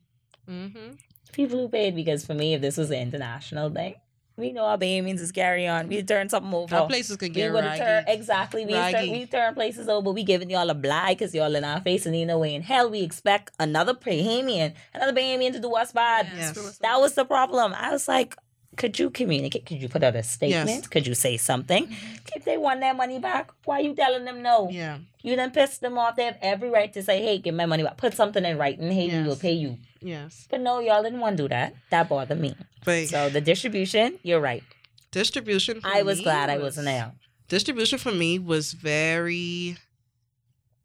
[SPEAKER 2] Mm-hmm.
[SPEAKER 3] People who paid because for me, if this was an international thing, we know our Bahamians is carry on. We turn something over.
[SPEAKER 2] Our places can get
[SPEAKER 3] would have turned
[SPEAKER 2] raggy.
[SPEAKER 3] exactly. We turn, we turn places over. We giving y'all a blind because y'all in our face, and you know way in hell we expect another Bahamian, another Bahamian to do us bad.
[SPEAKER 2] Yes.
[SPEAKER 3] That was the problem. I was like, could you communicate? Could you put out a statement?
[SPEAKER 2] Yes.
[SPEAKER 3] Could you say something? Mm-hmm. If they want their money back, why are you telling them no?
[SPEAKER 2] Yeah.
[SPEAKER 3] You then pissed them off. They have every right to say, "Hey, give my money back." Put something in writing. Hey, we will pay you.
[SPEAKER 2] Yes.
[SPEAKER 3] But no, y'all didn't want to do that. That bothered me.
[SPEAKER 2] But
[SPEAKER 3] So the distribution, you're right.
[SPEAKER 2] distribution. For
[SPEAKER 3] I was glad I wasn't there.
[SPEAKER 2] distribution for me was very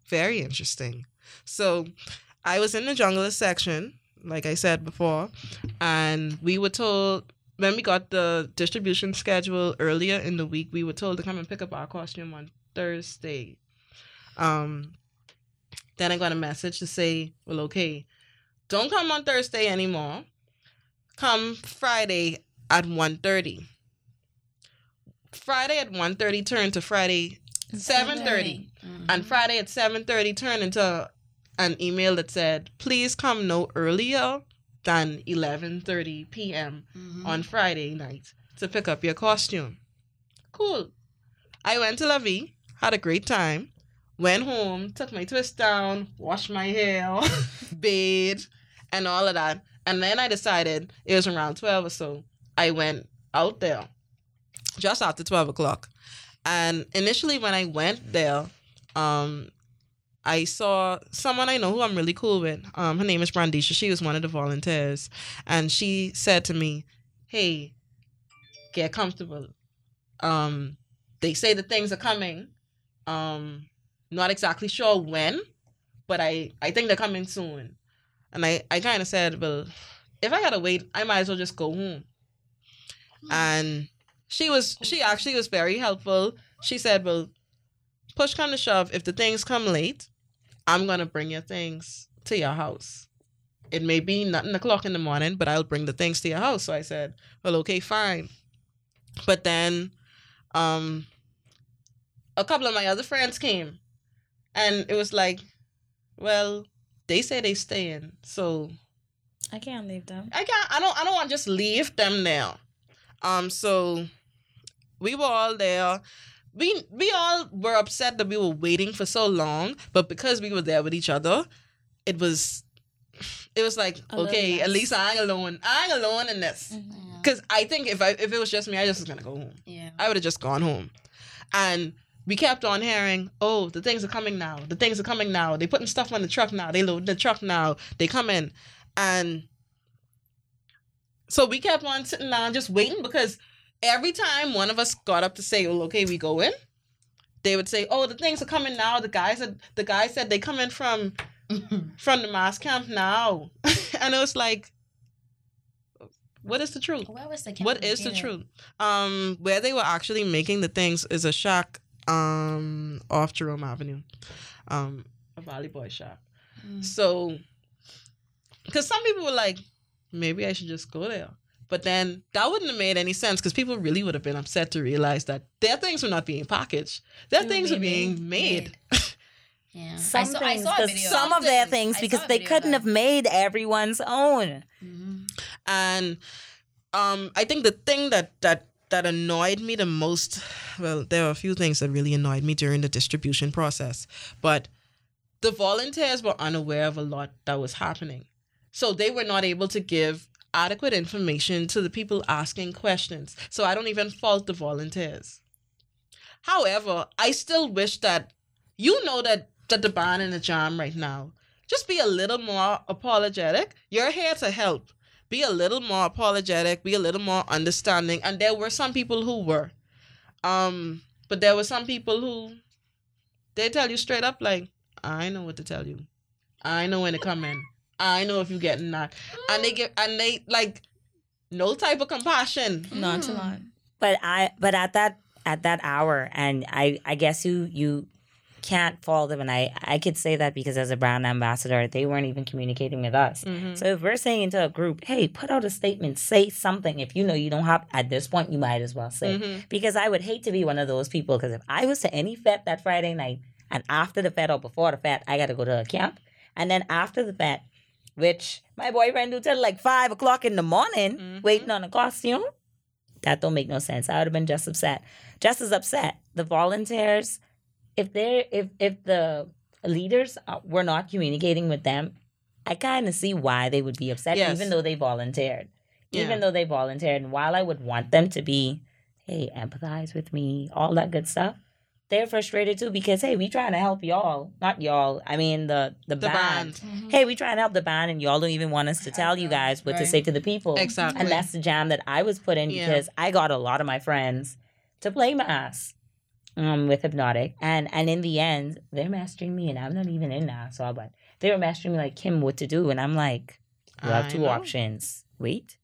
[SPEAKER 2] very interesting so i was in the jungle section like i said before and we were told when we got the distribution schedule earlier in the week we were told to come and pick up our costume on thursday um then i got a message to say well okay don't come on thursday anymore come friday at 1.30 Friday at 1.30 turned to Friday 7.30. And Friday at 7.30 turned into an email that said, please come no earlier than 11.30 p.m.
[SPEAKER 4] Mm-hmm.
[SPEAKER 2] on Friday night to pick up your costume. Cool. I went to La Vie, had a great time, went home, took my twist down, washed my hair, bathed, and all of that. And then I decided it was around 12 or so. I went out there just after 12 o'clock. And initially, when I went there, um, I saw someone I know who I'm really cool with. Um, her name is Brandisha. She was one of the volunteers. And she said to me, Hey, get comfortable. Um, they say the things are coming. Um, not exactly sure when, but I, I think they're coming soon. And I, I kind of said, Well, if I gotta wait, I might as well just go home. And she was she actually was very helpful. She said, Well, push come to shove, if the things come late, I'm gonna bring your things to your house. It may be nothing o'clock in the morning, but I'll bring the things to your house. So I said, Well, okay, fine. But then um a couple of my other friends came and it was like, Well, they say they staying, so
[SPEAKER 1] I can't leave them.
[SPEAKER 2] I can't. I don't. I don't want to just leave them now. Um. So we were all there. We we all were upset that we were waiting for so long, but because we were there with each other, it was. It was like
[SPEAKER 1] A
[SPEAKER 2] okay, at least I ain't alone. I ain't alone in this.
[SPEAKER 4] Yeah.
[SPEAKER 2] Because I think if I if it was just me, I just was gonna go home.
[SPEAKER 4] yeah.
[SPEAKER 2] I would have just gone home. And we kept on hearing, oh, the things are coming now. The things are coming now. They putting stuff on the truck now. They load the truck now. They come in. And so we kept on sitting down just waiting because every time one of us got up to say, well, okay, we go in, they would say, oh, the things are coming now. The guy said the guy said they coming from from the mas camp now. and it was like, what is the truth?
[SPEAKER 4] Where was the camp
[SPEAKER 2] What is the truth? Um, where they were actually making the things is a shack um off Jerome Avenue, um, a Valley Boy shack.
[SPEAKER 4] Mm.
[SPEAKER 2] So, because some people were like, maybe I should just go there. But then that wouldn't have made any sense because people really would have been upset to realize that their things were not being packaged. Their
[SPEAKER 1] They
[SPEAKER 2] things were
[SPEAKER 1] being
[SPEAKER 2] being made.
[SPEAKER 4] Yeah.
[SPEAKER 3] Some
[SPEAKER 4] I saw, I
[SPEAKER 3] things,
[SPEAKER 4] saw a
[SPEAKER 3] 'cause
[SPEAKER 4] video.
[SPEAKER 3] some of their things because they couldn't have made everyone's own.
[SPEAKER 4] Mhm.
[SPEAKER 2] and um i think the thing that that that annoyed me the most well there were a few things that really annoyed me during the distribution process but the volunteers were unaware of a lot that was happening so they were not able to give adequate information to the people asking questions so i don't even fault the volunteers however i still wish that you know that that the band and the jam right now just be a little more apologetic. You're here to help. Be a little more apologetic, be a little more understanding. And there were some people who were. Um, but there were some people who they tell you straight up like, I know what to tell you. I know when to come in. I know if you getting that. And they get and they like no type of compassion.
[SPEAKER 1] Nonchalant.
[SPEAKER 3] But I but at that at that hour and I I guess you you can't fault them and I I could say that because as a brand ambassador they weren't even communicating with us.
[SPEAKER 2] Mhm.
[SPEAKER 3] So if we're saying to a group, hey, put out a statement, say something. If you know you don't have at this point, you might as well say.
[SPEAKER 2] Mhm.
[SPEAKER 3] Because I would hate to be one of those people. Because if I was to any fete that Friday night and after the fete or before the fete, I got to go to a camp, and then after the fete, which my boyfriend do till like five o'clock in the morning,
[SPEAKER 2] Mhm.
[SPEAKER 3] waiting on a costume. That don't make no sense. I would have been just upset, just as upset. The volunteers, if they're if if the leaders uh, were not communicating with them, I kind of see why they would be upset,
[SPEAKER 2] Yes.
[SPEAKER 3] even though they volunteered.
[SPEAKER 2] Yeah.
[SPEAKER 3] Even though they volunteered, and while I would want them to be, hey, empathize with me, all that good stuff, they're frustrated too because hey, we trying to help y'all, not y'all. I mean the the,
[SPEAKER 2] The
[SPEAKER 3] band.
[SPEAKER 2] band.
[SPEAKER 3] Hey, we trying to help the band, and y'all don't even want us to tell you guys what to say to the people.
[SPEAKER 2] Exactly.
[SPEAKER 3] And that's the jam that I was put in
[SPEAKER 2] Yeah.
[SPEAKER 3] because I got a lot of my friends to play mas um, with Hypnotic. And and in the end, they're mastering me, and I'm not even in Nassau, but they were mastering me like Kim what to do. And I'm like, you have
[SPEAKER 2] I
[SPEAKER 3] two
[SPEAKER 2] know.
[SPEAKER 3] options. Wait.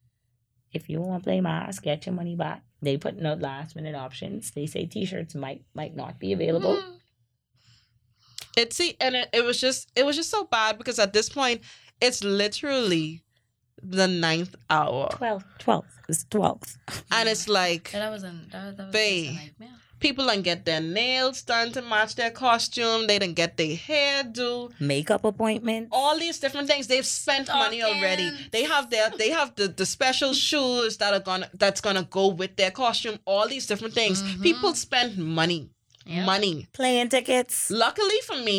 [SPEAKER 3] If you want to play mas, get your money back. They put no last minute options. They say t shirts might might not be available.
[SPEAKER 2] Mm-hmm. It see, and it, it was just it was just so bad because at this point, it's literally the ninth hour,
[SPEAKER 3] 12th, 12th. It's 12th.
[SPEAKER 2] and it's like
[SPEAKER 4] Yeah, that was an that, that was
[SPEAKER 2] Bae.
[SPEAKER 4] just a nightmare.
[SPEAKER 2] People don't get their nails done to match their costume. They didn't get their hair do.
[SPEAKER 3] Makeup appointment.
[SPEAKER 2] all these different things they've spent money already they have their they have the, the special shoes that are gonna that's gonna go with their costume all these different things
[SPEAKER 4] Mhm.
[SPEAKER 2] people spend money
[SPEAKER 4] Yeah.
[SPEAKER 2] money
[SPEAKER 3] Playing tickets.
[SPEAKER 2] luckily for me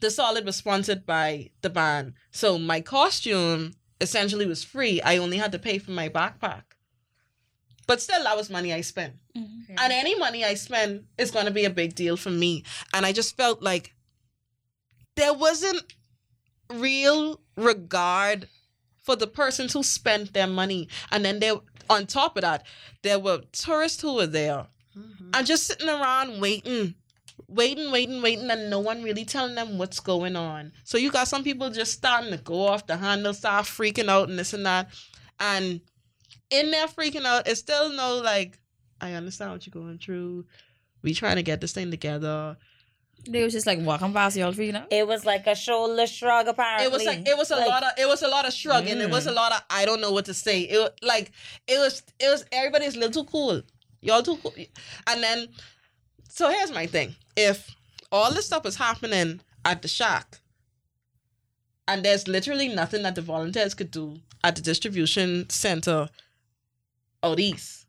[SPEAKER 2] the solid was sponsored by the band so my costume essentially was free i only had to pay for my backpack but still that was money i spent and any money I spend is going to be a big deal for me. And I just felt like there wasn't real regard for the persons who spent their money. And then there, on top of that, there were tourists who were there
[SPEAKER 4] Mhm.
[SPEAKER 2] and just sitting around waiting, waiting, waiting, waiting, and no one really telling them what's going on. So you got some people just starting to go off the handle, start freaking out and this and that. And in their freaking out, it's still no like, I understand what you're going through. We trying to get this thing together.
[SPEAKER 1] They was just like walking past y'all freaking out.
[SPEAKER 3] It was like a shoulder shrug, apparently.
[SPEAKER 2] It was like it was a
[SPEAKER 3] Like,
[SPEAKER 2] lot of it was a lot of shrugging. It was a lot of I don't know what to say. It wa- like it was it was everybody's a little too cool. Y'all too cool. And then so here's my thing. If all this stuff is happening at the shack and there's literally nothing that the volunteers could do at the distribution center out east,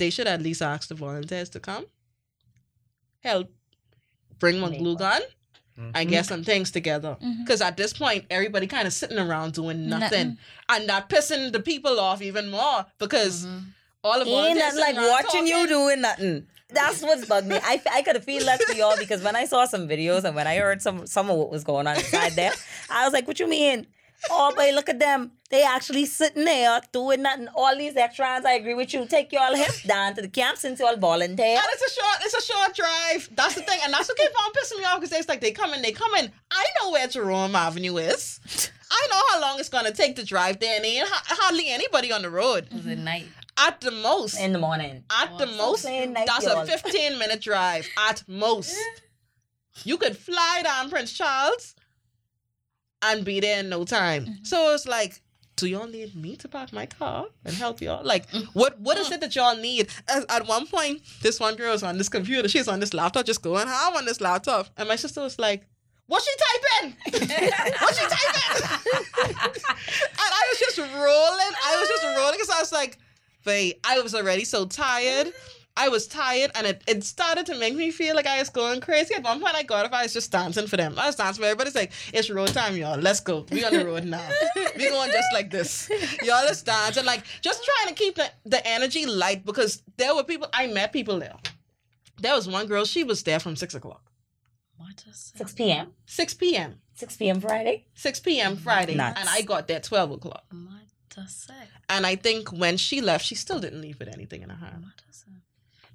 [SPEAKER 2] they should at least ask the volunteers to come. Help bring one
[SPEAKER 3] Make
[SPEAKER 2] glue
[SPEAKER 3] one.
[SPEAKER 2] gun
[SPEAKER 5] Mhm.
[SPEAKER 2] and get some things together.
[SPEAKER 1] Mhm.
[SPEAKER 2] Because at this point, everybody kind of sitting around doing nothing.
[SPEAKER 1] Nothing.
[SPEAKER 2] And that pissing the people off even more because
[SPEAKER 4] Mhm.
[SPEAKER 2] all of
[SPEAKER 3] Ain't
[SPEAKER 2] volunteers
[SPEAKER 3] nothing like
[SPEAKER 2] sitting around
[SPEAKER 3] watching you doing nothing. That's what's bugged me. I, I could have feel less for y'all because when I saw some videos and when I heard some some of what was going on inside there, I was like, "What you mean? Oh, boy, look at them. They actually sitting there doing nothing. All these extras. I agree with you. Take y'all hip down to the camp since y'all volunteer.
[SPEAKER 2] And it's a short, it's a short drive. That's the thing, and that's what keep on pissing me off because it's like they come coming, they come coming. I know where Jerome Avenue is. I know how long it's gonna take to drive there, and ain't hardly anybody on the road.
[SPEAKER 4] It was at night.
[SPEAKER 2] At the most,
[SPEAKER 3] in the morning.
[SPEAKER 2] at the most,
[SPEAKER 3] night,
[SPEAKER 2] that's
[SPEAKER 3] y'all.
[SPEAKER 2] a fifteen minute drive. At most, you could fly down Prince Charles and be there in no time. Mm-hmm. So it's like, do y'all need me to park my car and help y'all? Like, mm-hmm. what what is mm. it that y'all need? At, at one point, this one girl was on this computer. She's on this laptop, just going ham on this laptop, and my sister was like. What's she typing? What's she typing? and I was just rolling. I was just rolling because I was like, wait, I was already so tired. I was tired and it, it started to make me feel like I was going crazy. At one point, I got up, I was just dancing for them. I was dancing for everybody's like, it's road time, y'all. Let's go. We on the road now. we going just like this. Y'all let's dance. And like, just trying to keep the, the energy light because there were people, I met people there. There was one girl, she was there from six o'clock.
[SPEAKER 4] What a
[SPEAKER 3] 6 p.m.
[SPEAKER 2] 6 p.m.
[SPEAKER 3] 6 p.m. Friday.
[SPEAKER 2] 6 p.m. Friday,
[SPEAKER 3] Nuts.
[SPEAKER 2] and I got there 12 o'clock.
[SPEAKER 4] What a sick.
[SPEAKER 2] And I think when she left, she still didn't leave with anything in her hand.
[SPEAKER 4] What a sick.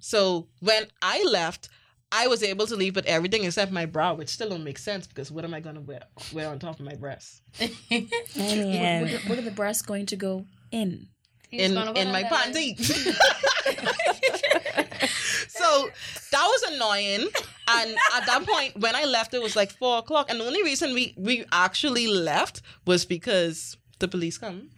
[SPEAKER 2] So when I left, I was able to leave with everything except my bra, which still don't make sense because what am I gonna wear wear on top of my breasts?
[SPEAKER 3] I
[SPEAKER 1] Where, where, where are the breasts going to go in?
[SPEAKER 4] He's
[SPEAKER 2] in
[SPEAKER 4] go
[SPEAKER 2] in my panty. so that was annoying. And at that point, when I left, it was like four o'clock. And the only reason we we actually left was because the police come.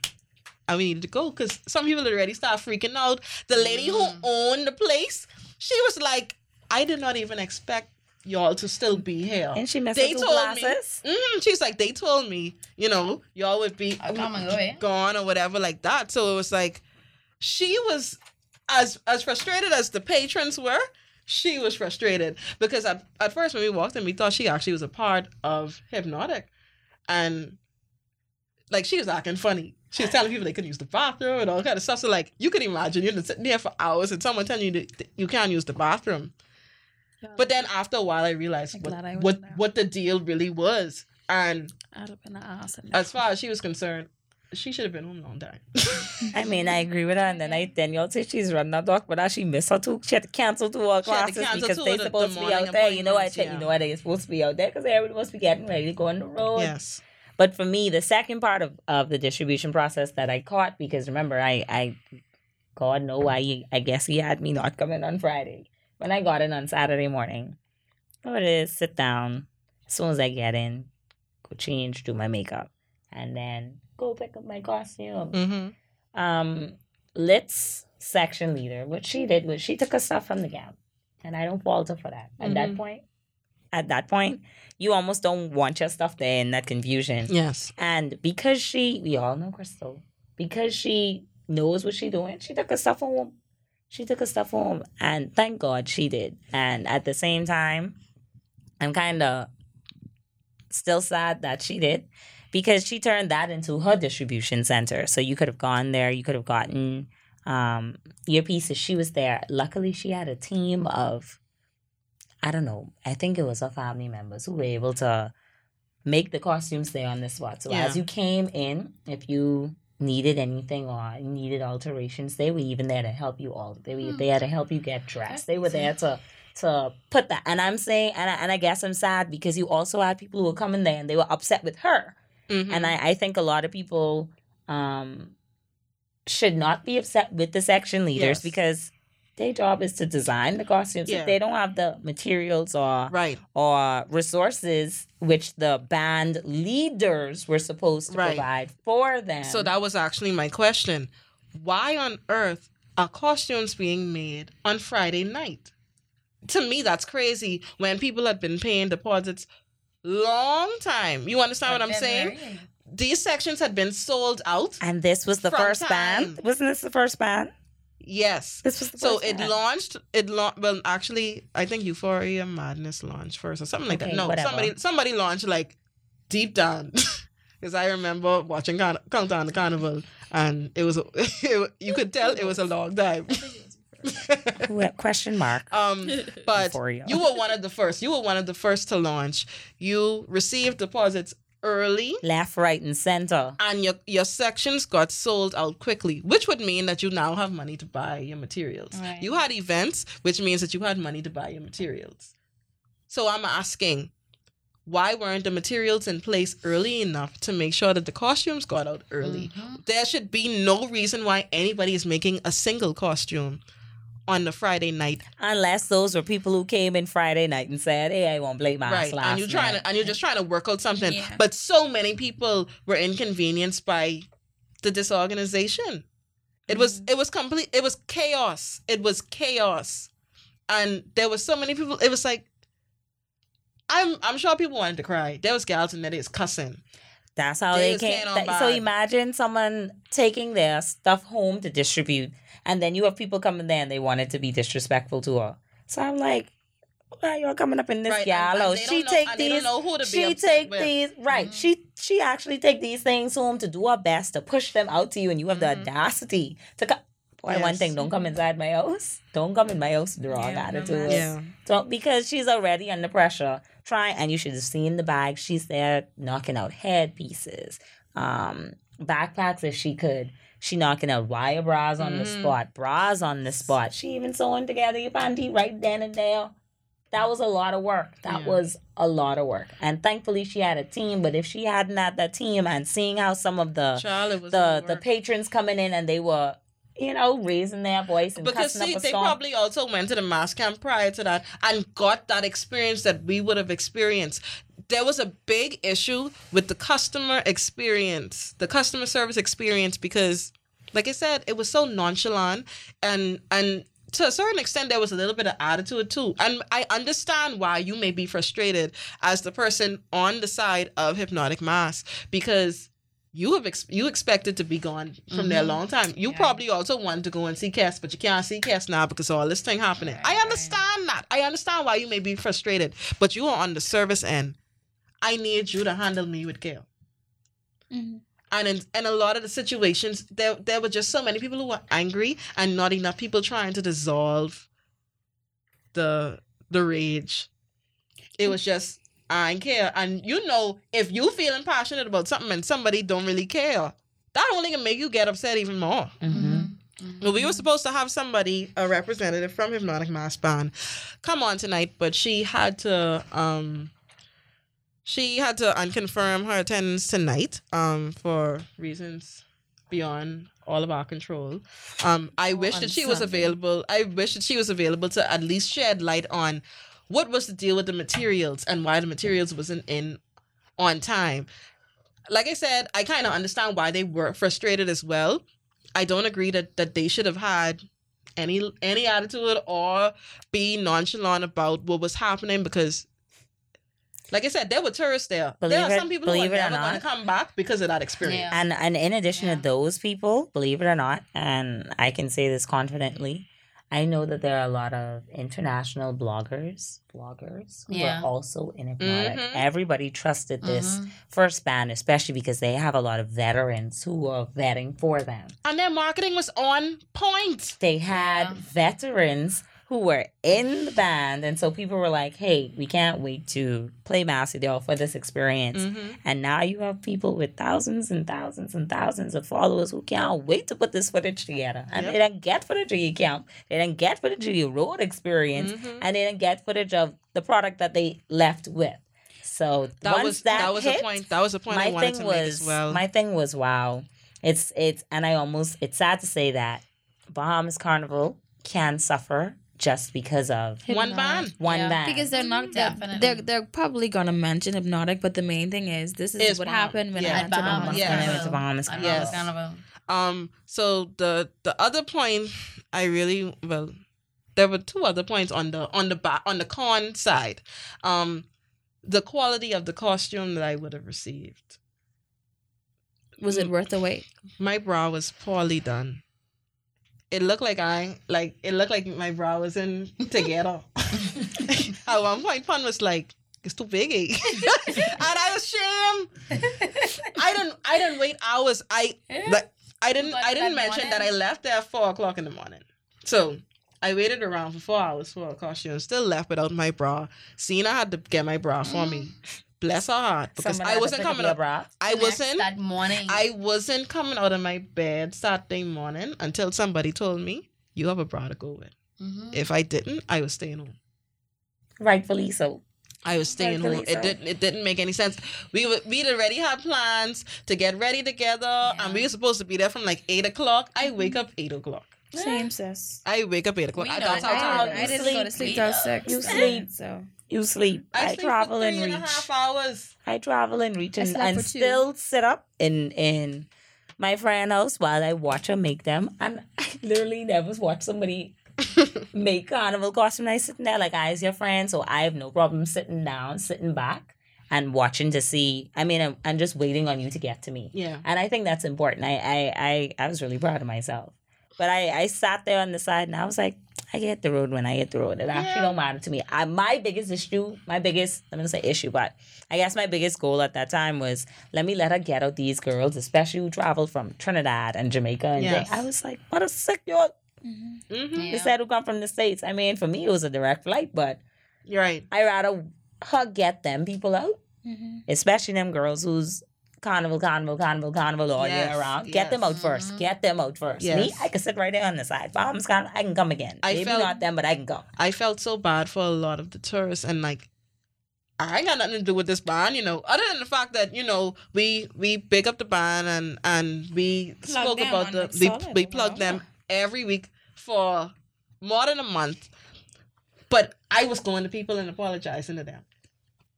[SPEAKER 2] We needed to go because some people already start freaking out. The lady who
[SPEAKER 4] Mm.
[SPEAKER 2] owned the place, she was like, I did not even expect y'all to still be here.
[SPEAKER 3] and she messed
[SPEAKER 2] They
[SPEAKER 3] two
[SPEAKER 2] told me.
[SPEAKER 3] glasses.
[SPEAKER 2] Mm, she's like, they told me, you know, y'all would be
[SPEAKER 4] I'll come and go, eh?
[SPEAKER 2] gone or whatever like that. So it was like, she was as as frustrated as the patrons were. She was frustrated because at, at first when we walked in, we thought she actually was a part of Hypnotic, and like she was acting funny. She was telling people they couldn't use the bathroom and all kind of stuff. So like you could imagine you're sitting there for hours and someone telling you that you can't use the bathroom. But then after a while, I realized
[SPEAKER 1] I'm
[SPEAKER 2] what
[SPEAKER 1] I
[SPEAKER 2] what,
[SPEAKER 1] there.
[SPEAKER 2] what the deal really was. And
[SPEAKER 1] I'd have been an ass.
[SPEAKER 2] as far as she was concerned, she should have been home long time.
[SPEAKER 3] I mean, I agree with her. And then I then y'all say she's running her doc, but now she missed her too. She had to cancel two of her
[SPEAKER 2] She had to
[SPEAKER 3] classes
[SPEAKER 2] cancel
[SPEAKER 3] because they
[SPEAKER 2] of the-
[SPEAKER 3] supposed
[SPEAKER 2] the
[SPEAKER 3] to be out there. You know, I
[SPEAKER 2] appointments,
[SPEAKER 3] check.
[SPEAKER 2] yeah.
[SPEAKER 3] You know why they supposed to be out there because everybody must be getting ready to go on the road.
[SPEAKER 2] yes.
[SPEAKER 3] But for me, the second part of, of the distribution process that I caught, because remember, I, I God know why he, I guess he had me not coming on Friday. When I got in on Saturday morning, it is sit down. As soon as I get in, go change, do my makeup, and then go pick up my costume.
[SPEAKER 2] Mm-hmm.
[SPEAKER 3] Um, Lit's section leader, what she did was she took her stuff from the gown, and I don't fault her for that. At that
[SPEAKER 2] Mhm.
[SPEAKER 3] point, at that point, you almost don't want your stuff there in that confusion.
[SPEAKER 2] Yes.
[SPEAKER 3] And because she, we all know Crystal, because she knows what she's doing, she took her stuff home. She took her stuff home, and thank God she did. And at the same time, I'm kind of still sad that she did because she turned that into her distribution center. So you could have gone there, you could have gotten um, your pieces. She was there. Luckily, she had a team of, I don't know, I think it was her family members who were able to make the costumes there on the spot. So
[SPEAKER 2] Yeah.
[SPEAKER 3] as you came in, if you needed anything or needed alterations, they were even there to help you all. They were
[SPEAKER 4] Hmm.
[SPEAKER 3] there to help you get dressed. They were there to to put that. And I'm saying, and I, and I guess I'm sad because you also had people who were coming there and they were upset with her.
[SPEAKER 2] Mhm.
[SPEAKER 3] And I, I think a lot of people um, should not be upset with the section leaders
[SPEAKER 2] Yes.
[SPEAKER 3] because their job is to design the costumes.
[SPEAKER 2] Yeah.
[SPEAKER 3] If they don't have the materials or
[SPEAKER 2] right.
[SPEAKER 3] or resources which the band leaders were supposed to
[SPEAKER 2] Right.
[SPEAKER 3] provide for them.
[SPEAKER 2] So that was actually my question. Why on earth are costumes being made on Friday night? To me, that's crazy when people had been paying deposits long time. You understand what I'm saying? These sections had been sold out.
[SPEAKER 3] and this was the first
[SPEAKER 2] time.
[SPEAKER 3] band. Wasn't this the first band?
[SPEAKER 2] Yes.
[SPEAKER 3] This was the
[SPEAKER 2] So it
[SPEAKER 3] band.
[SPEAKER 2] launched. It launched. Well, actually, I think Euphoria Madness launched first, or something like
[SPEAKER 3] Okay,
[SPEAKER 2] that. No,
[SPEAKER 3] whatever.
[SPEAKER 2] somebody somebody launched like deep down, because I remember watching Carn- Countdown the Carnival, and it was it, you could tell it was a long time.
[SPEAKER 3] Question mark.
[SPEAKER 2] um, but
[SPEAKER 3] Euphoria.
[SPEAKER 2] you were one of the first. You were one of the first to launch. You received deposits early.
[SPEAKER 3] Left, right, and center.
[SPEAKER 2] And your, your sections got sold out quickly, which would mean that you now have money to buy your materials.
[SPEAKER 4] Right.
[SPEAKER 2] You had events, which means that you had money to buy your materials. So I'm asking, why weren't the materials in place early enough to make sure that the costumes got out early?
[SPEAKER 4] Mhm.
[SPEAKER 2] There should be no reason why anybody is making a single costume on the Friday night.
[SPEAKER 3] Unless those were people who came in Friday night and said, "Hey, I won't blame my
[SPEAKER 2] right. And you're trying
[SPEAKER 3] night."
[SPEAKER 2] to and you're just trying to work out something.
[SPEAKER 1] Yeah.
[SPEAKER 2] But so many people were inconvenienced by the disorganization. It was
[SPEAKER 3] Mm-hmm.
[SPEAKER 2] it was complete it was chaos. It was chaos. And there was so many people it was like I'm I'm sure people wanted to cry. There was gals in there that is cussing.
[SPEAKER 3] That's how
[SPEAKER 2] They
[SPEAKER 3] they came. that- so imagine someone taking their stuff home to distribute, and then you have people coming there and they wanted to be disrespectful to her. So I'm like, why y'all coming up in this
[SPEAKER 2] Right, and- and
[SPEAKER 3] She
[SPEAKER 2] don't know-
[SPEAKER 3] take
[SPEAKER 2] and they don't
[SPEAKER 3] these.
[SPEAKER 2] know who to be
[SPEAKER 3] She take
[SPEAKER 2] with.
[SPEAKER 3] these. Right.
[SPEAKER 4] Mhm.
[SPEAKER 3] She she actually take these things home to do her best to push them out to you, and you have the
[SPEAKER 2] Mhm.
[SPEAKER 3] audacity to come. Boy, one thing, don't come inside my house. Don't come in my house with the wrong
[SPEAKER 4] Yeah,
[SPEAKER 3] attitude.
[SPEAKER 4] mess.
[SPEAKER 2] Yeah.
[SPEAKER 3] Don't because she's already under pressure. Try and you should have seen the bag. She's there knocking out headpieces, um, backpacks if she could. She knocking out wire bras on the
[SPEAKER 2] Mhm.
[SPEAKER 3] spot, bras on the spot. She even sewing together your panty right then and there. That was a lot of work. That
[SPEAKER 2] Yeah.
[SPEAKER 3] was a lot of work. And thankfully she had a team. But if she hadn't had that team and seeing how some of the the
[SPEAKER 2] the
[SPEAKER 3] the patrons coming in and they were, you know, raising their voice and
[SPEAKER 2] because see, they
[SPEAKER 3] storm.
[SPEAKER 2] probably also went to the mas camp prior to that and got that experience that we would have experienced. There was a big issue with the customer experience, the customer service experience, because, like I said, it was so nonchalant and and to a certain extent there was a little bit of attitude too. And I understand why you may be frustrated as the person on the side of hypnotic mas because you have ex- you expected to be gone from there a mm-hmm. long time. You
[SPEAKER 4] Yeah.
[SPEAKER 2] probably also wanted to go and see Kes, but you can't see Kes now because of all this thing happening.
[SPEAKER 4] Right,
[SPEAKER 2] I understand that. I understand why you may be frustrated, but you are on the service end. I need you to handle me with care.
[SPEAKER 1] Mhm.
[SPEAKER 2] And in, in a lot of the situations, there there were just so many people who were angry and not enough people trying to dissolve the the rage. It was just I ain't care. And you know, if you feeling passionate about something and somebody don't really care, that only can make you get upset even more.
[SPEAKER 3] Mhm.
[SPEAKER 2] Well, we were supposed to have somebody, a representative from Hypnotic Mas Band, come on tonight, but she had to um she had to unconfirm her attendance tonight um for reasons beyond all of our control. Um I wish that she was available. I wish that she was available to at least shed light on what was the deal with the materials and why the materials wasn't in on time. Like I said, I kind of understand why they were frustrated as well. I don't agree that that they should have had any any attitude or be nonchalant about what was happening because like I said, there were tourists there. there
[SPEAKER 3] Believe
[SPEAKER 2] are
[SPEAKER 3] it-
[SPEAKER 2] some people who are
[SPEAKER 3] believe it or
[SPEAKER 2] never going to
[SPEAKER 3] not.
[SPEAKER 2] come back because of that experience.
[SPEAKER 4] Yeah.
[SPEAKER 3] And and in addition
[SPEAKER 4] Yeah.
[SPEAKER 3] to those people, believe it or not, and I can say this confidently, I know that there are a lot of international bloggers, bloggers who
[SPEAKER 4] Yeah.
[SPEAKER 3] are also in hypnotic.
[SPEAKER 2] Mhm.
[SPEAKER 3] Everybody trusted this
[SPEAKER 4] Mhm.
[SPEAKER 3] first band, especially because they have a lot of veterans who are vetting for them.
[SPEAKER 2] And their marketing was on point.
[SPEAKER 3] They had
[SPEAKER 4] Yeah.
[SPEAKER 3] veterans who were in the band, and so people were like, "Hey, we can't wait to play Macedon for this experience."
[SPEAKER 2] Mhm.
[SPEAKER 3] And now you have people with thousands and thousands and thousands of followers who can't wait to put this footage together. And
[SPEAKER 2] Yep.
[SPEAKER 3] they didn't get footage of your camp. They didn't get footage of your road experience.
[SPEAKER 2] Mhm.
[SPEAKER 3] And they didn't get footage of the product that they left with. So
[SPEAKER 2] That
[SPEAKER 3] once
[SPEAKER 2] was
[SPEAKER 3] that,
[SPEAKER 2] that, was
[SPEAKER 3] hit,
[SPEAKER 2] a point. That was a point I
[SPEAKER 3] my
[SPEAKER 2] wanted
[SPEAKER 3] thing
[SPEAKER 2] to make
[SPEAKER 3] was
[SPEAKER 2] as well.
[SPEAKER 3] my thing was wow. It's it's and I almost it's sad to say that Bahamas Carnival can suffer just because of
[SPEAKER 2] one
[SPEAKER 1] Hypnotic.
[SPEAKER 2] band.
[SPEAKER 3] one
[SPEAKER 4] Yeah.
[SPEAKER 3] band.
[SPEAKER 1] Because they're not they're,
[SPEAKER 4] Definitely.
[SPEAKER 1] they're they're probably gonna mention hypnotic, but the main thing is this is
[SPEAKER 2] Is
[SPEAKER 1] what
[SPEAKER 2] Baham-
[SPEAKER 1] happened when
[SPEAKER 2] yeah.
[SPEAKER 1] I went to
[SPEAKER 4] Bahamas
[SPEAKER 1] Bahamas.
[SPEAKER 2] Yeah.
[SPEAKER 3] When I went to Bahamas
[SPEAKER 4] At
[SPEAKER 2] Yes. Um. So the the other point, I really well, there were two other points on the on the back on the con side. Um, the quality of the costume that I would have received.
[SPEAKER 1] Was it worth the wait?
[SPEAKER 2] My brow was poorly done. It looked like I like it looked like my bra was in together. At one point, Pun was like, "It's too big," eh? and I was ashamed. I didn't. I didn't wait hours. I like. I didn't. I didn't mention
[SPEAKER 4] morning?
[SPEAKER 2] that I left there at four o'clock in the morning. So I waited around for four hours for a costume. Still left without my bra. Cena had to get my bra for me. Bless her heart, because
[SPEAKER 3] Someone
[SPEAKER 2] I wasn't coming up. I
[SPEAKER 4] Next
[SPEAKER 2] wasn't.
[SPEAKER 4] that morning.
[SPEAKER 2] I wasn't coming out of my bed Saturday morning until somebody told me you have a bra to go with.
[SPEAKER 4] Mhm.
[SPEAKER 2] If I didn't, I was staying home.
[SPEAKER 3] Rightfully so.
[SPEAKER 2] I was staying home.
[SPEAKER 3] Rightfully
[SPEAKER 2] It didn't. It didn't make any sense. We were, we'd already had plans to get ready together, and we were supposed to be there from like eight o'clock. I wake up eight o'clock.
[SPEAKER 1] Same sis.
[SPEAKER 2] I wake up eight o'clock.
[SPEAKER 4] We
[SPEAKER 2] I,
[SPEAKER 4] know
[SPEAKER 2] that's how
[SPEAKER 4] that.
[SPEAKER 1] I
[SPEAKER 2] I
[SPEAKER 1] didn't
[SPEAKER 2] was.
[SPEAKER 1] go to sleep till six.
[SPEAKER 3] You sleep.
[SPEAKER 1] So
[SPEAKER 3] You sleep.
[SPEAKER 2] I,
[SPEAKER 3] I,
[SPEAKER 2] sleep
[SPEAKER 3] travel
[SPEAKER 2] for
[SPEAKER 3] and
[SPEAKER 2] three
[SPEAKER 3] reach.
[SPEAKER 2] and a half hours.
[SPEAKER 3] I travel and reach and, and still sit up in in my friend house while I watch her make them. And I literally never watched somebody make carnival costume. And I sitting there like I is your friend, so I have no problem sitting down, sitting back, and watching to see. I mean, I'm, I'm just waiting on you to get to me.
[SPEAKER 2] Yeah.
[SPEAKER 3] And I think that's important. I, I, I, I was really proud of myself. But I, I sat there on the side and I was like, I get the road when I hit the road. It actually don't matter to me. I, my biggest issue, my biggest, I'm gonna say issue, but I guess my biggest goal at that time was let me let her get out these girls, especially who travel from Trinidad and Jamaica. And
[SPEAKER 2] Yes.
[SPEAKER 3] I was like, what a sick y'all.
[SPEAKER 2] Mm-hmm.
[SPEAKER 3] They said who come from the states. I mean, for me, it was a direct flight, but
[SPEAKER 2] You're right.
[SPEAKER 3] I rather her get them people out,
[SPEAKER 1] Mhm.
[SPEAKER 3] especially them girls who's carnival, carnival, carnival, carnival all
[SPEAKER 2] Yes,
[SPEAKER 3] year around. Get them
[SPEAKER 2] yes.
[SPEAKER 3] out first. Get them out first. Me, I can sit right there on the side. Bombs, can I can come again.
[SPEAKER 2] I
[SPEAKER 3] Maybe
[SPEAKER 2] felt-
[SPEAKER 3] not them, but I can go.
[SPEAKER 2] I felt so bad for a lot of the tourists and like I ain't got nothing to do with this band, you know, other than the fact that, you know, we we pick up the band and and we
[SPEAKER 1] Plug
[SPEAKER 2] spoke about the
[SPEAKER 1] Mix
[SPEAKER 2] we,
[SPEAKER 1] Solid
[SPEAKER 2] we
[SPEAKER 1] or
[SPEAKER 2] plugged them every week for more than a month. But I was going to people and apologizing to them.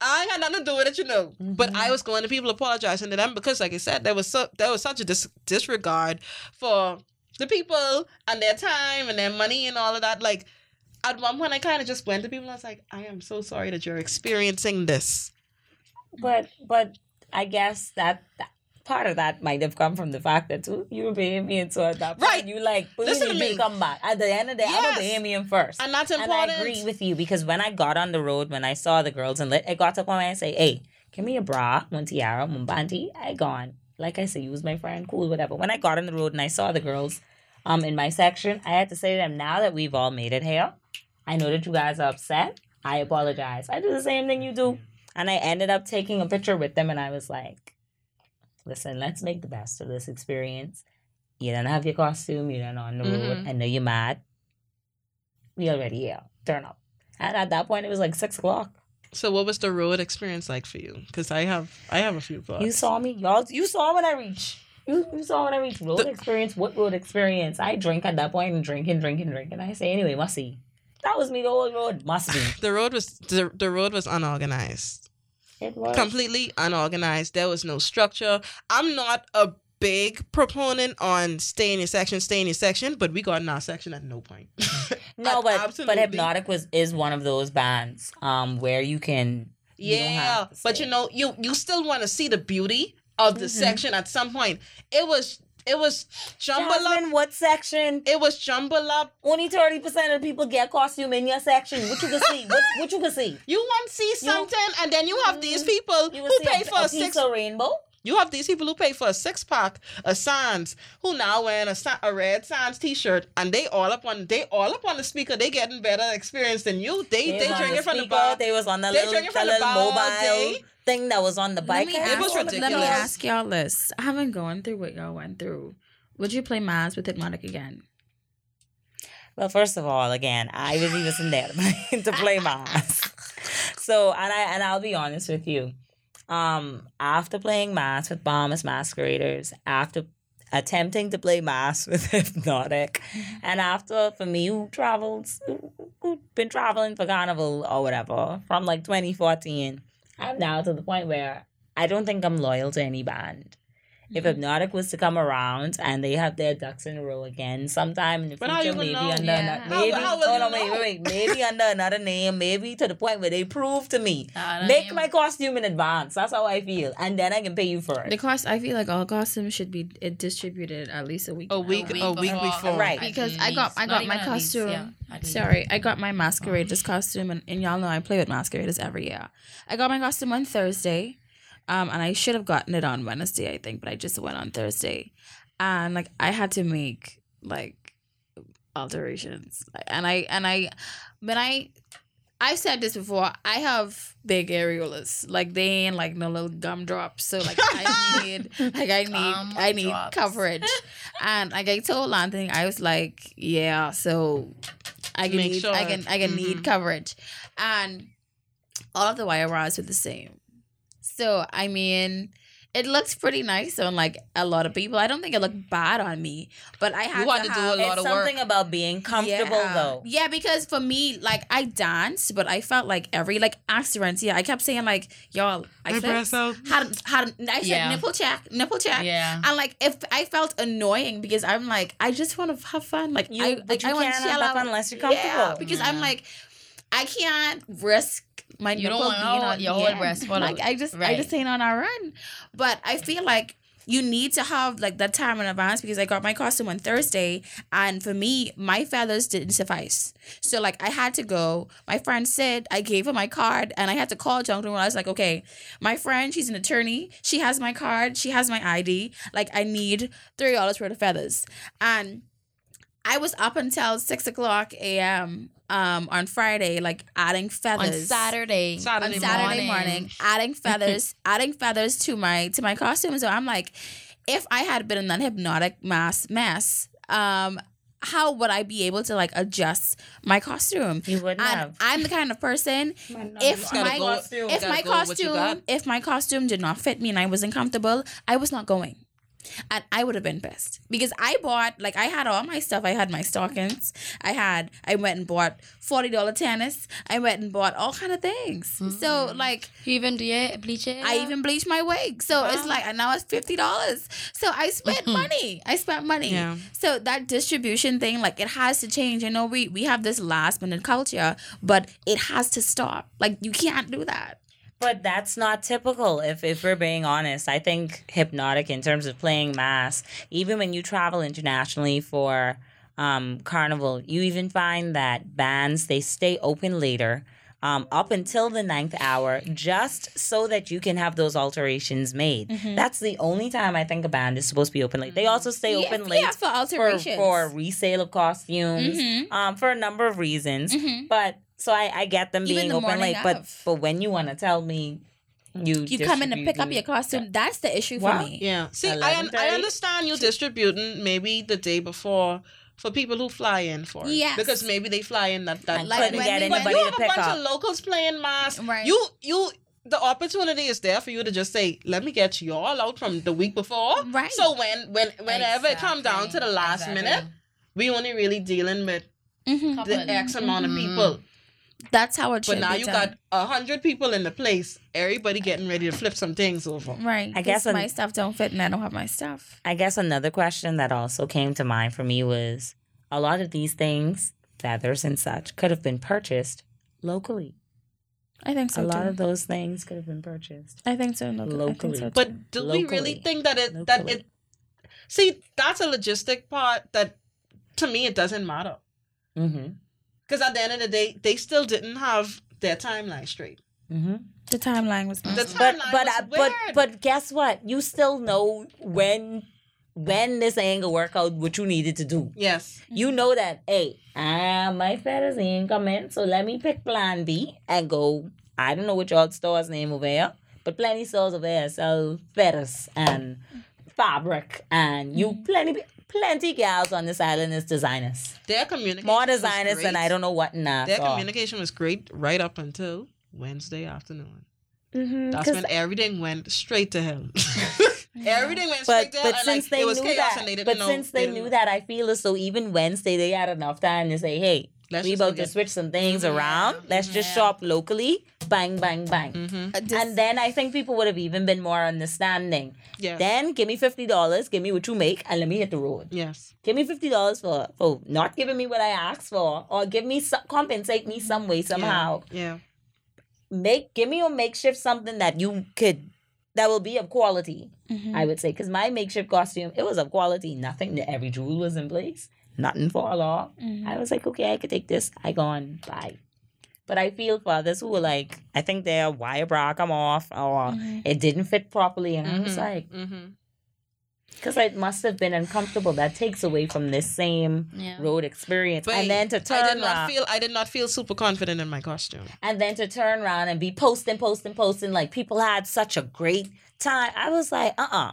[SPEAKER 2] I got nothing to do with it, you know. But I mm-hmm. was going to people apologizing to them because, like I said, there was so there was such a dis- disregard for the people and their time and their money and all of that. Like at one point, I kind of just went to people and I was like, "I am so sorry that you're experiencing this."
[SPEAKER 3] But but I guess that, that part of that might have come from the fact that too, you were Bahamian, so at that point
[SPEAKER 2] Right.
[SPEAKER 3] you like
[SPEAKER 2] Listen to
[SPEAKER 3] you
[SPEAKER 2] me.
[SPEAKER 3] come back. At the end of the day,
[SPEAKER 2] Yes.
[SPEAKER 3] I'm a Bahamian first.
[SPEAKER 2] And that's
[SPEAKER 3] And. I agree with you because when I got on the road, when I saw the girls and lit, I got to one and say, "Hey, give me a bra, one tiara, one banty." I gone. Like I said, you was my friend, cool, whatever. When I got on the road and I saw the girls, um, in my section, I had to say to them, "Now that we've all made it here, I know that you guys are upset. I apologize. I do the same thing you do." And I ended up taking a picture with them, and I was like, "Listen, let's make the best of this experience." You don't have your costume. You don't on the road.
[SPEAKER 2] Mhm.
[SPEAKER 3] I know you're mad we already here. Turn up. And at that point, it was like six o'clock.
[SPEAKER 2] So, what was the road experience like for you? Because I have I have a few thoughts.
[SPEAKER 3] You saw me, y'all. You saw when I reached. You, you saw when I reached road
[SPEAKER 2] The-
[SPEAKER 3] experience. What road experience? I drink at that point and drinking, drinking, drinking. I say anyway, must see. That was me the whole road. Must be.
[SPEAKER 2] the road was the, the road was unorganized.
[SPEAKER 3] It was.
[SPEAKER 2] completely unorganized. There was no structure. I'm not a big proponent on stay in your section, stay in your section, but we got in our section at no point.
[SPEAKER 3] no, but
[SPEAKER 2] absolutely.
[SPEAKER 3] but hypnotic was is one of those bands um where you can.
[SPEAKER 2] Yeah,
[SPEAKER 3] have to
[SPEAKER 2] but you know, you you still want to see the beauty of the
[SPEAKER 3] Mm-hmm.
[SPEAKER 2] section at some point. It was it was jumble up.
[SPEAKER 3] Jasmine, what section?
[SPEAKER 2] It was jumble up.
[SPEAKER 3] Only thirty percent of the people get costume in your section. What you can see? What what you can see?
[SPEAKER 2] You want to see something, and then you have these people
[SPEAKER 3] Mm-hmm. You
[SPEAKER 2] who pay
[SPEAKER 3] a,
[SPEAKER 2] for
[SPEAKER 3] a
[SPEAKER 2] six
[SPEAKER 3] rainbow.
[SPEAKER 2] You have these people who pay for a six pack of Sands, who now wearing a, a red Sands t shirt, and they all up on they all up on the speaker. They getting better experience than you. They they,
[SPEAKER 3] was on
[SPEAKER 2] drinking
[SPEAKER 3] the
[SPEAKER 2] from the
[SPEAKER 3] speaker,
[SPEAKER 2] bar.
[SPEAKER 3] They was on the
[SPEAKER 2] They
[SPEAKER 3] little, the
[SPEAKER 2] from the
[SPEAKER 3] little
[SPEAKER 2] bar
[SPEAKER 3] mobile
[SPEAKER 2] day.
[SPEAKER 3] thing that was on the
[SPEAKER 1] Let
[SPEAKER 3] bike.
[SPEAKER 1] me,
[SPEAKER 2] It was
[SPEAKER 1] ask, let me ask y'all this. I haven't gone through what y'all went through. Would you play mas with Hypnotic again?
[SPEAKER 3] Well, first of all, again, I was even there to play, to mas. So, and I and I'll be honest with you. Um, after playing mas with Bahamas Masqueraders, after attempting to play mas with Hypnotic, and after for me who travels, who, who been traveling for Carnival or whatever from like 2014, I'm now to the point where I don't think I'm loyal to any band. If Hypnotic was to come around and they have their ducks in a row again sometime in the
[SPEAKER 2] But
[SPEAKER 3] future, maybe
[SPEAKER 2] know?
[SPEAKER 3] under
[SPEAKER 4] Yeah.
[SPEAKER 3] ano- maybe
[SPEAKER 2] how will
[SPEAKER 3] oh, no, wait, wait, wait, maybe under another name, maybe to the point where they prove to me.
[SPEAKER 4] Nah, that
[SPEAKER 3] Make
[SPEAKER 4] name-
[SPEAKER 3] my costume in advance. That's how I feel, and then I can pay you for it.
[SPEAKER 1] The cost, I feel like all costumes should be uh, distributed at least a week.
[SPEAKER 2] A week,
[SPEAKER 1] in
[SPEAKER 2] a week before.
[SPEAKER 3] Right.
[SPEAKER 1] Because I got I got
[SPEAKER 4] Not
[SPEAKER 1] my
[SPEAKER 4] even at least,
[SPEAKER 1] costume.
[SPEAKER 4] yeah, at least.
[SPEAKER 1] Sorry, I got my masqueraders costume, and, and y'all know I play with masqueraders every year. I got my costume on Thursday, um, and I should have gotten it on Wednesday, I think, but I just went on Thursday, and like I had to make like alterations, and I and I when I. I've said this before. I have big areolas. Like they ain't like no little gumdrops. So like I need like I need I need
[SPEAKER 4] Gumdrops.
[SPEAKER 1] coverage. And like I told Anthony, I was like, yeah, so I can
[SPEAKER 2] Make
[SPEAKER 1] need
[SPEAKER 2] sure.
[SPEAKER 1] I can I can
[SPEAKER 2] Mhm.
[SPEAKER 1] need coverage. And all of the wire rods were the same. So I mean it looks pretty nice on like a lot of people. I don't think it looked bad on me, but I had
[SPEAKER 2] had
[SPEAKER 1] to,
[SPEAKER 2] to do
[SPEAKER 1] have,
[SPEAKER 2] a lot
[SPEAKER 3] it's
[SPEAKER 2] of work.
[SPEAKER 3] something about being comfortable,
[SPEAKER 1] yeah.
[SPEAKER 3] though.
[SPEAKER 1] Yeah, because for me, like I danced, but I felt like every like accident. Yeah, I kept saying like, y'all, I
[SPEAKER 2] My
[SPEAKER 1] said,
[SPEAKER 2] breasts out.
[SPEAKER 1] had had I said
[SPEAKER 4] Yeah.
[SPEAKER 1] nipple check, nipple check.
[SPEAKER 4] Yeah.
[SPEAKER 1] And like if I felt annoying because I'm like I just want to have fun. Like
[SPEAKER 3] You,
[SPEAKER 1] I, like,
[SPEAKER 3] you
[SPEAKER 1] I want
[SPEAKER 3] can't
[SPEAKER 1] to
[SPEAKER 3] have
[SPEAKER 1] chill out.
[SPEAKER 3] fun unless you're comfortable.
[SPEAKER 1] Yeah, because I'm like I can't risk my
[SPEAKER 4] You don't
[SPEAKER 1] nipple being on
[SPEAKER 4] your whole breast
[SPEAKER 1] Like. I just I just ain't on a run. But I feel like you need to have like that time in advance because I got my costume on Thursday, and for me, my feathers didn't suffice. So like I had to go. My friend said I gave her my card, and I had to call Junction. When I was like, okay, my friend, she's an attorney. She has my card. She has my ID. Like I need three dollars worth of feathers, and I was up until six o'clock a.m. Um, on Friday, like adding
[SPEAKER 4] On
[SPEAKER 1] feathers
[SPEAKER 4] Saturday.
[SPEAKER 2] Saturday
[SPEAKER 1] on Saturday
[SPEAKER 4] morning.
[SPEAKER 1] morning, adding feathers, adding feathers to my to my costume. So I'm like, if I had been in that hypnotic mas mess, um, how would I be able to like adjust my costume?
[SPEAKER 3] You wouldn't
[SPEAKER 1] And
[SPEAKER 3] have.
[SPEAKER 1] I'm the kind of person if my
[SPEAKER 2] go-
[SPEAKER 1] if my
[SPEAKER 2] go with what you
[SPEAKER 1] costume if my costume did not fit me and I wasn't comfortable, I was not going. And I would have been pissed because I bought like I had all my stuff. I had my stockings. I had I went and bought forty dollar tennis. I went and bought all kind of things. So mm. like
[SPEAKER 4] You even do your bleach it?
[SPEAKER 1] I even bleached my wig. So it's like and now it's fifty dollars. So I spent mm-hmm. money. I spent money.
[SPEAKER 2] Yeah.
[SPEAKER 1] So that distribution thing, like it has to change. I know we we have this last minute culture, but it has to stop. Like you can't do that.
[SPEAKER 3] But that's not typical if, if we're being honest. I think hypnotic in terms of playing mas, even when you travel internationally for um, carnival, you even find that bands they stay open later. Um, up until the ninth hour, just so that you can have those alterations made. That's the only time I think a band is supposed to be open late. They also stay
[SPEAKER 1] Yeah,
[SPEAKER 3] open late
[SPEAKER 1] for
[SPEAKER 3] for,
[SPEAKER 1] alterations.
[SPEAKER 3] for resale of costumes,
[SPEAKER 1] Mhm.
[SPEAKER 3] um, for a number of reasons.
[SPEAKER 1] Mhm.
[SPEAKER 3] But so I, I get them
[SPEAKER 1] Even
[SPEAKER 3] being
[SPEAKER 1] the
[SPEAKER 3] open
[SPEAKER 1] morning
[SPEAKER 3] late, but
[SPEAKER 1] of.
[SPEAKER 3] but when you want to tell me you
[SPEAKER 1] You come in to pick up your costume. That's the issue for
[SPEAKER 3] Wow.
[SPEAKER 1] me.
[SPEAKER 2] Yeah. See, I, un- I understand you distributing maybe the day before for people who fly in for it.
[SPEAKER 1] Yes.
[SPEAKER 2] Because maybe they fly in that that
[SPEAKER 3] and
[SPEAKER 1] Like
[SPEAKER 3] couldn't get anybody
[SPEAKER 2] you
[SPEAKER 3] to
[SPEAKER 2] have a
[SPEAKER 3] pick
[SPEAKER 2] bunch
[SPEAKER 3] up.
[SPEAKER 2] of locals playing mas.
[SPEAKER 1] Right.
[SPEAKER 2] You you the opportunity is there for you to just say, let me get y'all out from the week before.
[SPEAKER 1] Right.
[SPEAKER 2] So when when whenever it comes down to the last
[SPEAKER 3] Exactly.
[SPEAKER 2] minute, we only really dealing with
[SPEAKER 1] Mhm.
[SPEAKER 2] The X amount of
[SPEAKER 3] Mm-hmm.
[SPEAKER 2] people.
[SPEAKER 1] That's how it should
[SPEAKER 2] But now
[SPEAKER 1] be
[SPEAKER 2] you
[SPEAKER 1] done.
[SPEAKER 2] got a hundred people in the place. Everybody getting ready to flip some things over.
[SPEAKER 1] right.
[SPEAKER 3] I guess an-
[SPEAKER 1] my stuff don't fit and I don't have my stuff.
[SPEAKER 3] I guess another question that also came to mind for me was a lot of these things, feathers and such, could have been purchased locally.
[SPEAKER 1] I think so
[SPEAKER 3] a lot
[SPEAKER 1] too.
[SPEAKER 3] of those things could have been purchased.
[SPEAKER 1] I think so. Local. I think
[SPEAKER 3] Locally.
[SPEAKER 1] so.
[SPEAKER 2] But do we really think that it that it see that's a logistic part that to me it doesn't matter
[SPEAKER 3] Mm-hmm.
[SPEAKER 2] Because at the end of the day they still didn't have their timeline straight.
[SPEAKER 3] Mm-hmm.
[SPEAKER 1] the timeline was
[SPEAKER 2] The
[SPEAKER 1] messed up.
[SPEAKER 3] But but
[SPEAKER 2] was
[SPEAKER 3] uh, but
[SPEAKER 2] weird.
[SPEAKER 3] but guess what? You still know when when this ain't gonna work out what you needed to do.
[SPEAKER 2] yes,
[SPEAKER 3] You know that, hey, ah, my feathers ain't coming, so let me pick plan B and go. I don't know what y'all store's name over here, but plenty stores over here sell feathers and fabric, and you plenty plenty gals on this island is designers.
[SPEAKER 2] their communication
[SPEAKER 3] More designers than. I don't know what now.
[SPEAKER 2] Their communication was great right up until Wednesday afternoon.
[SPEAKER 3] mm-hmm,
[SPEAKER 2] That's when everything went straight to hell. everything went straight
[SPEAKER 3] but but
[SPEAKER 2] and,
[SPEAKER 3] since
[SPEAKER 2] like,
[SPEAKER 3] they knew
[SPEAKER 2] chaos
[SPEAKER 3] that,
[SPEAKER 2] and they didn't
[SPEAKER 3] but
[SPEAKER 2] know.
[SPEAKER 3] since they
[SPEAKER 2] didn't
[SPEAKER 3] knew
[SPEAKER 2] know.
[SPEAKER 3] that, I feel as though even Wednesday they had enough time to say, "Hey,
[SPEAKER 2] Let's
[SPEAKER 3] we
[SPEAKER 2] just
[SPEAKER 3] about to switch some things
[SPEAKER 2] Mhm.
[SPEAKER 3] around. Let's just shop locally. Bang, bang, bang."
[SPEAKER 2] Mhm.
[SPEAKER 1] Uh,
[SPEAKER 3] And then I think people would have even been more understanding.
[SPEAKER 2] Yes.
[SPEAKER 3] Then give me fifty dollars, give me what you make, and let me hit the road.
[SPEAKER 2] yes.
[SPEAKER 3] Give me fifty dollars for for not giving me what I asked for, or give me some, compensate me some way somehow.
[SPEAKER 2] Yeah.
[SPEAKER 3] Make give me a makeshift something that you could that will be of quality.
[SPEAKER 1] Mhm.
[SPEAKER 3] I would say because my makeshift costume it was of quality. Nothing. Every jewel was in place. Nothing fall off.
[SPEAKER 1] Mhm.
[SPEAKER 3] I was like, okay, I could take this. I gone bye. But I feel for others who were like, I think their wire bra come off or
[SPEAKER 1] Mhm.
[SPEAKER 3] it didn't fit properly, and I was
[SPEAKER 2] Mhm.
[SPEAKER 3] like,
[SPEAKER 2] Mm-hmm.
[SPEAKER 3] because it must have been uncomfortable. That takes away from this same
[SPEAKER 4] Yeah.
[SPEAKER 3] road experience,
[SPEAKER 2] But
[SPEAKER 3] and then to turn I
[SPEAKER 2] did not
[SPEAKER 3] around,
[SPEAKER 2] feel I did not feel super confident in my costume.
[SPEAKER 3] and then to turn around and be posting, posting, posting, like people had such a great time. I was like, uh, uh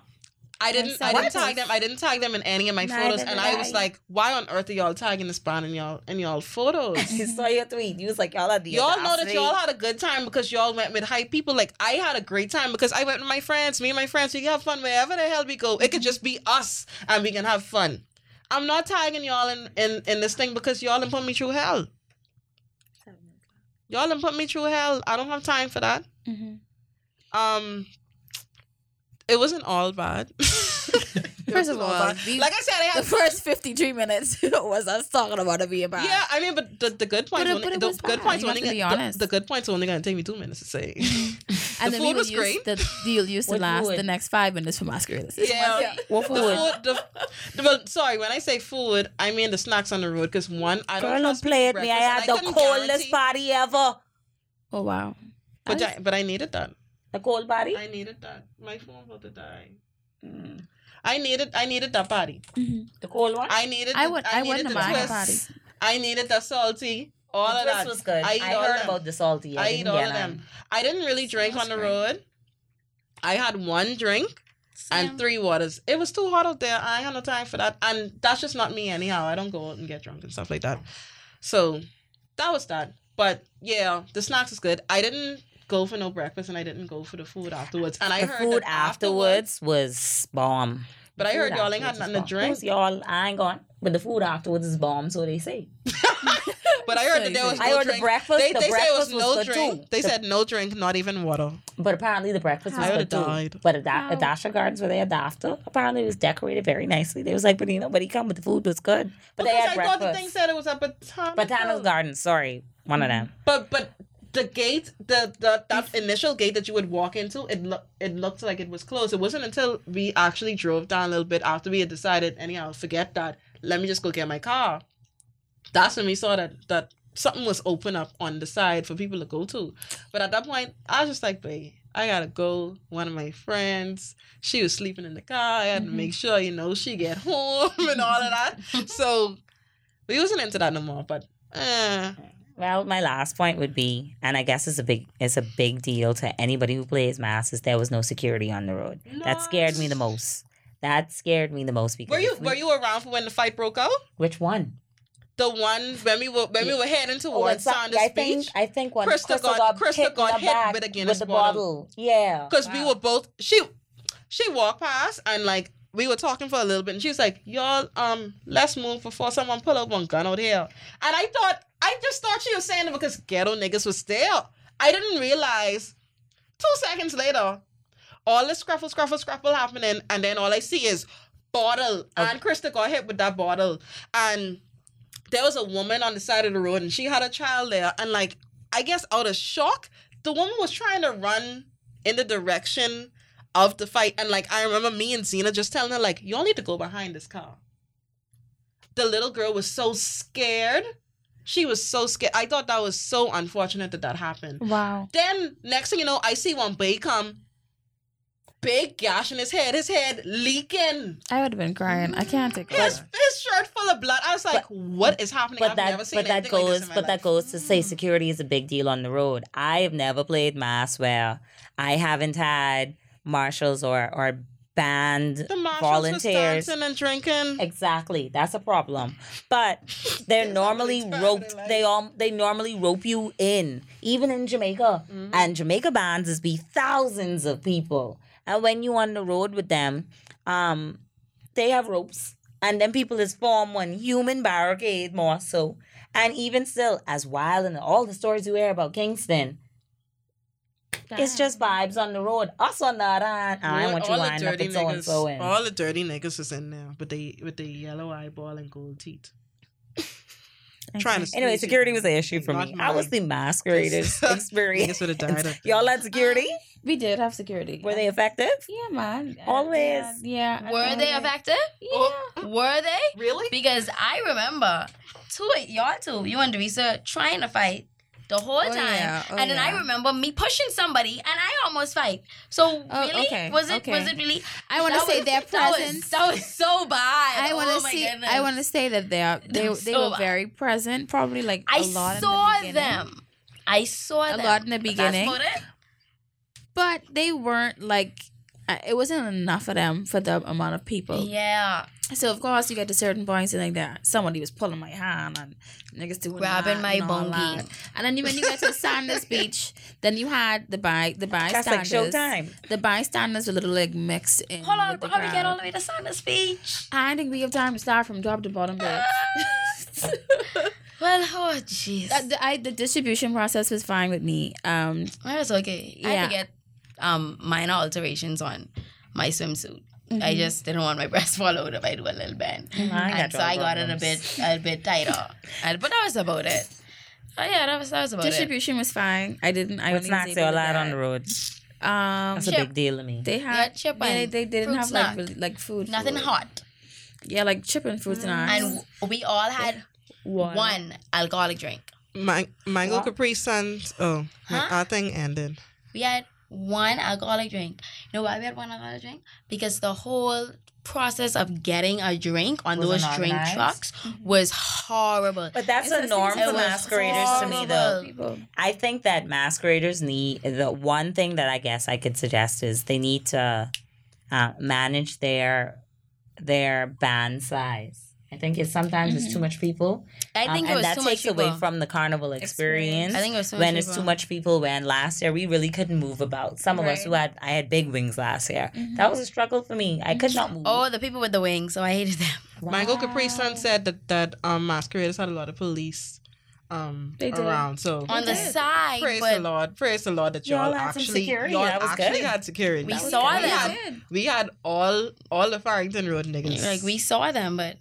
[SPEAKER 2] I didn't I didn't tag them. I didn't tag them in any of my
[SPEAKER 3] Neither
[SPEAKER 2] photos. And I was like, why on earth are y'all tagging this band in y'all in y'all photos?
[SPEAKER 3] You saw your tweet. You was like, y'all are the
[SPEAKER 2] y'all know that y'all had a good time because y'all went with hype people. Like I had a great time because I went with my friends. Me and my friends, we can have fun wherever the hell we go. It could just be us and we can have fun. I'm not tagging y'all in, in, in this thing because y'all done put me through hell. Y'all done put me through hell. I don't have time for that.
[SPEAKER 1] Mhm.
[SPEAKER 2] Um it wasn't all bad.
[SPEAKER 1] First of all, we-
[SPEAKER 2] like I said, I
[SPEAKER 1] the
[SPEAKER 2] had
[SPEAKER 1] first 53 minutes was us talking about it being bad.
[SPEAKER 2] Yeah, I mean, but the, the good points,
[SPEAKER 1] But it-
[SPEAKER 2] only,
[SPEAKER 1] but it
[SPEAKER 2] the
[SPEAKER 1] was
[SPEAKER 2] good
[SPEAKER 1] bad.
[SPEAKER 2] points only
[SPEAKER 1] have to be
[SPEAKER 2] gonna- the- The, good points only gonna take me two minutes to say.
[SPEAKER 1] And
[SPEAKER 2] The
[SPEAKER 1] then
[SPEAKER 2] food was great.
[SPEAKER 1] The deal used to last
[SPEAKER 3] food?
[SPEAKER 1] the next five minutes for masquerade.
[SPEAKER 2] Yeah.
[SPEAKER 3] What
[SPEAKER 2] The
[SPEAKER 3] food?
[SPEAKER 2] food, the, the, but sorry, when I say food, I mean the snacks on the road. Because one, I don't
[SPEAKER 3] Girl, don't play with me. I
[SPEAKER 2] breakfast,
[SPEAKER 3] had
[SPEAKER 2] and
[SPEAKER 3] the coldest
[SPEAKER 2] guarantee-
[SPEAKER 3] body ever.
[SPEAKER 1] Oh wow.
[SPEAKER 2] But I, but I needed that.
[SPEAKER 3] The cold body?
[SPEAKER 2] I needed that. My phone about to die. I needed I needed that body. Mm-hmm.
[SPEAKER 3] The cold one?
[SPEAKER 2] I needed.
[SPEAKER 1] I
[SPEAKER 2] the-
[SPEAKER 1] would-
[SPEAKER 2] I,
[SPEAKER 1] I
[SPEAKER 2] needed
[SPEAKER 1] wouldn't
[SPEAKER 2] the
[SPEAKER 1] mind a
[SPEAKER 2] twists. I needed the salty. All
[SPEAKER 3] the
[SPEAKER 2] of
[SPEAKER 3] twist
[SPEAKER 2] that
[SPEAKER 3] was good.
[SPEAKER 2] I
[SPEAKER 3] I,
[SPEAKER 2] all
[SPEAKER 3] heard
[SPEAKER 2] them.
[SPEAKER 3] about the salty. I,
[SPEAKER 2] I eat all of them. I didn't really drink on the
[SPEAKER 1] great.
[SPEAKER 2] road. I had one drink and three waters. It was too hot out there. I ain't had no time for that. And that's just not me anyhow. I don't go out and get drunk and stuff like that. So that was that. But yeah, the snacks is good. I didn't go for no breakfast and I didn't go for the food afterwards. And I
[SPEAKER 3] the
[SPEAKER 2] heard
[SPEAKER 3] food
[SPEAKER 2] that
[SPEAKER 3] afterwards was bomb.
[SPEAKER 2] But
[SPEAKER 3] The
[SPEAKER 2] I heard y'all ain't had
[SPEAKER 3] afterwards
[SPEAKER 2] nothing
[SPEAKER 3] was
[SPEAKER 2] to drink.
[SPEAKER 3] Those Y'all, I ain't gone. But the food afterwards is bomb, so they say.
[SPEAKER 2] But I heard that there was no
[SPEAKER 3] I heard the breakfast-
[SPEAKER 2] They,
[SPEAKER 3] the
[SPEAKER 2] they said it was
[SPEAKER 3] breakfast
[SPEAKER 2] no
[SPEAKER 3] good
[SPEAKER 2] drink.
[SPEAKER 3] too.
[SPEAKER 2] They
[SPEAKER 3] The-
[SPEAKER 2] said no drink, not even water.
[SPEAKER 3] But apparently the breakfast was
[SPEAKER 2] I
[SPEAKER 3] good
[SPEAKER 2] would've
[SPEAKER 3] too.
[SPEAKER 2] died.
[SPEAKER 3] But at, da-
[SPEAKER 1] How?
[SPEAKER 3] Dasha Gardens where they had after, apparently it was decorated very nicely. They was like, but you know, nobody come, but the food was good. But
[SPEAKER 2] because
[SPEAKER 3] they had
[SPEAKER 2] I
[SPEAKER 3] breakfast.
[SPEAKER 2] thought the thing said it was at Botanical.
[SPEAKER 3] Botanical Gardens, sorry, one of them.
[SPEAKER 2] But but the gate, the, the that initial gate that you would walk into, it looked it looked like it was closed. It wasn't until we actually drove down a little bit after we had decided, anyhow, forget that. Let me just go get my car. That's when we saw that that something was open up on the side for people to go to. But at that point, I was just like, babe, I gotta go. One of my friends, she was sleeping in the car. I had to make sure, you know, she get home and all of that. so we wasn't into that no more. But eh,
[SPEAKER 3] Well, my last point would be, and I guess it's a big it's a big deal to anybody who plays mas, is there was no security on the road. That scared me the most. That scared me the most because
[SPEAKER 2] Were you
[SPEAKER 3] we-
[SPEAKER 2] were you around for when the fight broke out?
[SPEAKER 3] which one?
[SPEAKER 2] The one when we were when we were heading
[SPEAKER 3] Oh,
[SPEAKER 2] towards
[SPEAKER 3] some-
[SPEAKER 2] Saunders
[SPEAKER 3] I think I think when
[SPEAKER 2] Krista
[SPEAKER 3] Krista,
[SPEAKER 2] got-
[SPEAKER 3] got,
[SPEAKER 2] Krista got
[SPEAKER 3] the
[SPEAKER 2] hit with a Guinness
[SPEAKER 3] the
[SPEAKER 2] bottle.
[SPEAKER 3] bottle. Yeah,
[SPEAKER 2] Because we were both she she walked past and like we were talking for a little bit and she was like, Y'all um let's move before someone pull up one gun out here. And I thought I just thought she was saying it because ghetto niggas was there. I didn't realize two seconds later, all this scruffle, scruffle, scruffle happening, and then all I see is bottle. And Krista got hit with that bottle. And there was a woman on the side of the road and she had a child there. And like, I guess out of shock, the woman was trying to run in the direction of the fight. And like, I remember me and Zena just telling her, like, y'all need to go behind this car. The little girl was so scared. She was so scared. I thought that was so unfortunate that that happened.
[SPEAKER 1] Wow.
[SPEAKER 2] Then next thing you know, I see one boy come, big gash in his head, his head leaking,
[SPEAKER 1] I would have been crying. I can't take it.
[SPEAKER 2] his shirt full of blood. I was like, what is happening?
[SPEAKER 3] but
[SPEAKER 2] I've
[SPEAKER 3] that
[SPEAKER 2] never seen
[SPEAKER 3] but that
[SPEAKER 2] anything like this
[SPEAKER 3] goes
[SPEAKER 2] in my
[SPEAKER 3] but that goes to say mm. security is a big deal on the road. I have never played mas where I haven't had marshals or or band
[SPEAKER 2] the marshals
[SPEAKER 3] volunteers.
[SPEAKER 2] dancing and drinking.
[SPEAKER 3] Exactly, that's a problem. But they're normally roped. They all they normally rope you in, even in Jamaica.
[SPEAKER 2] Mm-hmm.
[SPEAKER 3] And Jamaica bands is be thousands of people. And when you on the road with them, um, they have ropes, and then people is form one human barricade more so. And even still, as wild and all the stories you hear about Kingston, it's just vibes on the road. Us on the other hand, I
[SPEAKER 2] All-
[SPEAKER 3] want you
[SPEAKER 2] all the
[SPEAKER 3] up
[SPEAKER 2] dirty
[SPEAKER 3] and so and so in.
[SPEAKER 2] All the dirty niggas is in there, with the with the yellow eyeball and gold teeth. Trying to
[SPEAKER 3] Anyway,
[SPEAKER 2] squeeze you.
[SPEAKER 3] security was an issue for
[SPEAKER 2] Not
[SPEAKER 3] me. I was the masqueraders
[SPEAKER 2] Niggas
[SPEAKER 3] experience.
[SPEAKER 2] would have died.
[SPEAKER 3] Y'all had security?
[SPEAKER 1] We did have security.
[SPEAKER 3] Were they effective?
[SPEAKER 1] Yeah, man. Uh,
[SPEAKER 3] Always.
[SPEAKER 1] Yeah. yeah.
[SPEAKER 4] Were they
[SPEAKER 1] always.
[SPEAKER 4] effective?
[SPEAKER 1] Yeah.
[SPEAKER 4] Were they?
[SPEAKER 2] Really?
[SPEAKER 4] Because I remember two y'all two, you and Teresa trying to fight the whole
[SPEAKER 1] Oh,
[SPEAKER 4] time.
[SPEAKER 1] yeah. Oh,
[SPEAKER 4] and then I remember me pushing somebody and I almost fight. So
[SPEAKER 1] Oh,
[SPEAKER 4] really?
[SPEAKER 1] okay,
[SPEAKER 4] Was it
[SPEAKER 1] okay.
[SPEAKER 4] was it really
[SPEAKER 1] I want to say
[SPEAKER 4] was-
[SPEAKER 1] their
[SPEAKER 4] that was-
[SPEAKER 1] presence.
[SPEAKER 4] That was, so bad.
[SPEAKER 1] I want to
[SPEAKER 4] oh
[SPEAKER 1] see.
[SPEAKER 4] goodness.
[SPEAKER 1] I want to say that they are. They they
[SPEAKER 4] so
[SPEAKER 1] were
[SPEAKER 4] bad.
[SPEAKER 1] very present. Probably like
[SPEAKER 4] I
[SPEAKER 1] a lot
[SPEAKER 4] saw
[SPEAKER 1] the
[SPEAKER 4] them. I saw
[SPEAKER 1] A
[SPEAKER 4] them.
[SPEAKER 1] lot in the beginning.
[SPEAKER 4] That's about it.
[SPEAKER 1] but they weren't like. uh, It wasn't enough of them for the amount of people.
[SPEAKER 4] Yeah.
[SPEAKER 1] So of course you get to certain points and like that. Somebody was pulling my hand and niggas doing
[SPEAKER 4] Grabbing my
[SPEAKER 1] all And then when you get to Saunders Beach, then you had the by the bystanders.
[SPEAKER 3] That's like. Showtime.
[SPEAKER 1] The bystanders were a little like mixed in.
[SPEAKER 4] Hold on, how we get all the way to Saunders Beach?
[SPEAKER 1] I think we have time to start from top to bottom. But
[SPEAKER 4] Well, oh jeez.
[SPEAKER 1] The, I, the distribution process was fine with me. Um,
[SPEAKER 4] That was okay. I had to get um minor alterations on my swimsuit. I
[SPEAKER 1] Mm-hmm.
[SPEAKER 4] just didn't want my breast fall out if I do a little bend.
[SPEAKER 3] I
[SPEAKER 4] and
[SPEAKER 3] got
[SPEAKER 4] so I got it a bit a bit tighter. And, but that was about it. Oh yeah, that was that was about it.
[SPEAKER 1] distribution was fine. I didn't. I
[SPEAKER 3] What
[SPEAKER 1] only was
[SPEAKER 3] snacks
[SPEAKER 1] able
[SPEAKER 3] y'all
[SPEAKER 1] to
[SPEAKER 3] had on the road?
[SPEAKER 1] Um,
[SPEAKER 3] That's a big deal to me.
[SPEAKER 1] they had
[SPEAKER 4] chip
[SPEAKER 1] they,
[SPEAKER 4] and
[SPEAKER 1] they, they didn't have
[SPEAKER 4] snack.
[SPEAKER 1] like really, like food.
[SPEAKER 4] Nothing
[SPEAKER 1] food.
[SPEAKER 4] hot.
[SPEAKER 1] Yeah, like chip and fruit snacks.
[SPEAKER 4] And we all had one alcoholic drink.
[SPEAKER 2] Ma- mango
[SPEAKER 3] What?
[SPEAKER 2] Capri Suns. Oh, my
[SPEAKER 4] Huh?
[SPEAKER 2] our thing ended.
[SPEAKER 4] We had one alcoholic drink. You know why we had one alcoholic drink? Because the whole process of getting a drink on
[SPEAKER 3] Wasn't
[SPEAKER 4] those drink
[SPEAKER 3] organized?
[SPEAKER 4] trucks was horrible.
[SPEAKER 3] But that's
[SPEAKER 1] It's
[SPEAKER 3] a
[SPEAKER 1] the
[SPEAKER 3] norm for
[SPEAKER 4] It was
[SPEAKER 3] masqueraders to me, though.
[SPEAKER 1] people.
[SPEAKER 3] I think that masqueraders need the one thing that I guess I could suggest is they need to uh, manage their their band size. I think it's sometimes it's too much people,
[SPEAKER 4] I
[SPEAKER 3] um,
[SPEAKER 4] think it
[SPEAKER 3] and that
[SPEAKER 4] too
[SPEAKER 3] takes
[SPEAKER 4] much
[SPEAKER 3] away from the carnival experience.
[SPEAKER 4] I think it was too much
[SPEAKER 3] when it's
[SPEAKER 4] people.
[SPEAKER 3] too much people. When last year we really couldn't move about. Some of us who had I had big wings last year. That was a struggle for me. I could not move.
[SPEAKER 4] Oh, the people with the wings. So I hated them.
[SPEAKER 2] Mango Capri Sun said that that um masqueraders had a lot of police um
[SPEAKER 1] They did.
[SPEAKER 2] around. So
[SPEAKER 4] On the
[SPEAKER 1] did.
[SPEAKER 4] side,
[SPEAKER 2] praise
[SPEAKER 4] but
[SPEAKER 2] the Lord, praise the Lord that
[SPEAKER 3] Y'all
[SPEAKER 2] y'all, actually
[SPEAKER 3] security.
[SPEAKER 2] y'all
[SPEAKER 3] That was
[SPEAKER 2] actually
[SPEAKER 3] good.
[SPEAKER 2] had security.
[SPEAKER 4] We
[SPEAKER 2] That was
[SPEAKER 4] saw
[SPEAKER 2] good. We
[SPEAKER 4] them.
[SPEAKER 2] had, we had all all the Farrington Road niggas.
[SPEAKER 4] like we saw them, but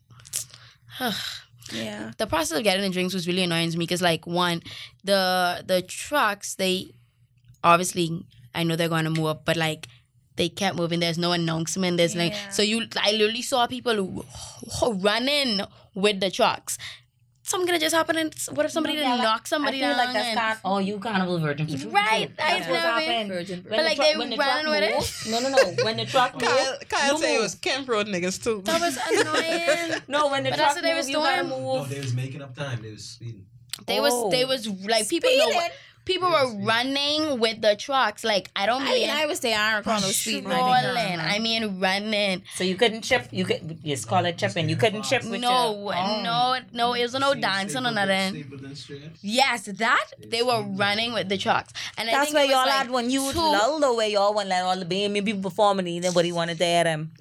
[SPEAKER 1] Yeah.
[SPEAKER 4] the process of getting the drinks was really annoying to me because like one, the the trucks they obviously I know they're going to move up, but like they kept moving. There's no announcement. There's like so you I literally saw people running with the trucks. Something gonna just happen, and what if somebody
[SPEAKER 3] Yeah,
[SPEAKER 4] didn't
[SPEAKER 3] like-
[SPEAKER 4] knock somebody
[SPEAKER 3] I feel
[SPEAKER 4] down?
[SPEAKER 3] like that's
[SPEAKER 4] and-
[SPEAKER 3] not. Oh, you carnival virgin.
[SPEAKER 4] Right, I
[SPEAKER 3] That's what happened.
[SPEAKER 1] Virgin
[SPEAKER 3] When
[SPEAKER 4] But
[SPEAKER 3] the
[SPEAKER 4] like
[SPEAKER 3] truck-
[SPEAKER 4] they
[SPEAKER 3] when the
[SPEAKER 4] running
[SPEAKER 3] truck
[SPEAKER 4] with it?
[SPEAKER 3] No, no, no. When the truck moved,
[SPEAKER 2] Kyle, Kyle said it was Kemp Road niggas too.
[SPEAKER 4] that was annoying.
[SPEAKER 3] No, when the
[SPEAKER 4] But
[SPEAKER 3] truck
[SPEAKER 4] that's they
[SPEAKER 3] moved,
[SPEAKER 4] was
[SPEAKER 3] you gotta
[SPEAKER 4] doing.
[SPEAKER 3] move.
[SPEAKER 5] they was making up time. They was speeding.
[SPEAKER 4] They was they
[SPEAKER 3] Oh.
[SPEAKER 4] was like people know people were running with the trucks. Like I don't
[SPEAKER 1] I
[SPEAKER 4] mean
[SPEAKER 1] mean, I was there. I don't recall no speed.
[SPEAKER 4] strolling. I mean running.
[SPEAKER 3] So you couldn't chip. You could just call it chipping. You couldn't chip with
[SPEAKER 4] No,
[SPEAKER 3] your,
[SPEAKER 4] no, no. It was no dancing or nothing. Yes, that they were running with the trucks, and I
[SPEAKER 3] That's
[SPEAKER 4] think
[SPEAKER 3] where y'all
[SPEAKER 4] like
[SPEAKER 3] had when you was
[SPEAKER 4] two-
[SPEAKER 3] lull though, where y'all went let all the baby people performing and nobody wanted to hear them.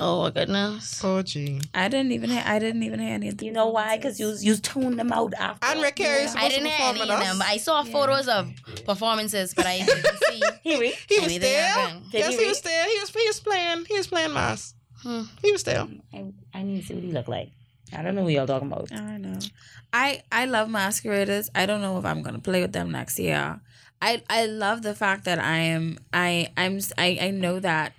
[SPEAKER 4] Oh my goodness.
[SPEAKER 2] Oh gee.
[SPEAKER 1] I didn't even. Hear, I didn't even hear any of
[SPEAKER 3] You know why? Because you you tuned them out after.
[SPEAKER 2] And Rick Carey is
[SPEAKER 4] I didn't hear
[SPEAKER 2] perform
[SPEAKER 4] any of them, I saw photos of performances, but I didn't see.
[SPEAKER 3] He re-
[SPEAKER 2] He was there.
[SPEAKER 3] Did
[SPEAKER 2] Yes,
[SPEAKER 3] he
[SPEAKER 2] he was there. He was he was playing. He was playing mas.
[SPEAKER 4] Hmm.
[SPEAKER 2] He was there.
[SPEAKER 3] I, I need to see what he look like. I don't know who y'all talking about.
[SPEAKER 1] I know. I I love masqueraders. I don't know if I'm gonna play with them next year. I I love the fact that I am I I'm s- I I know that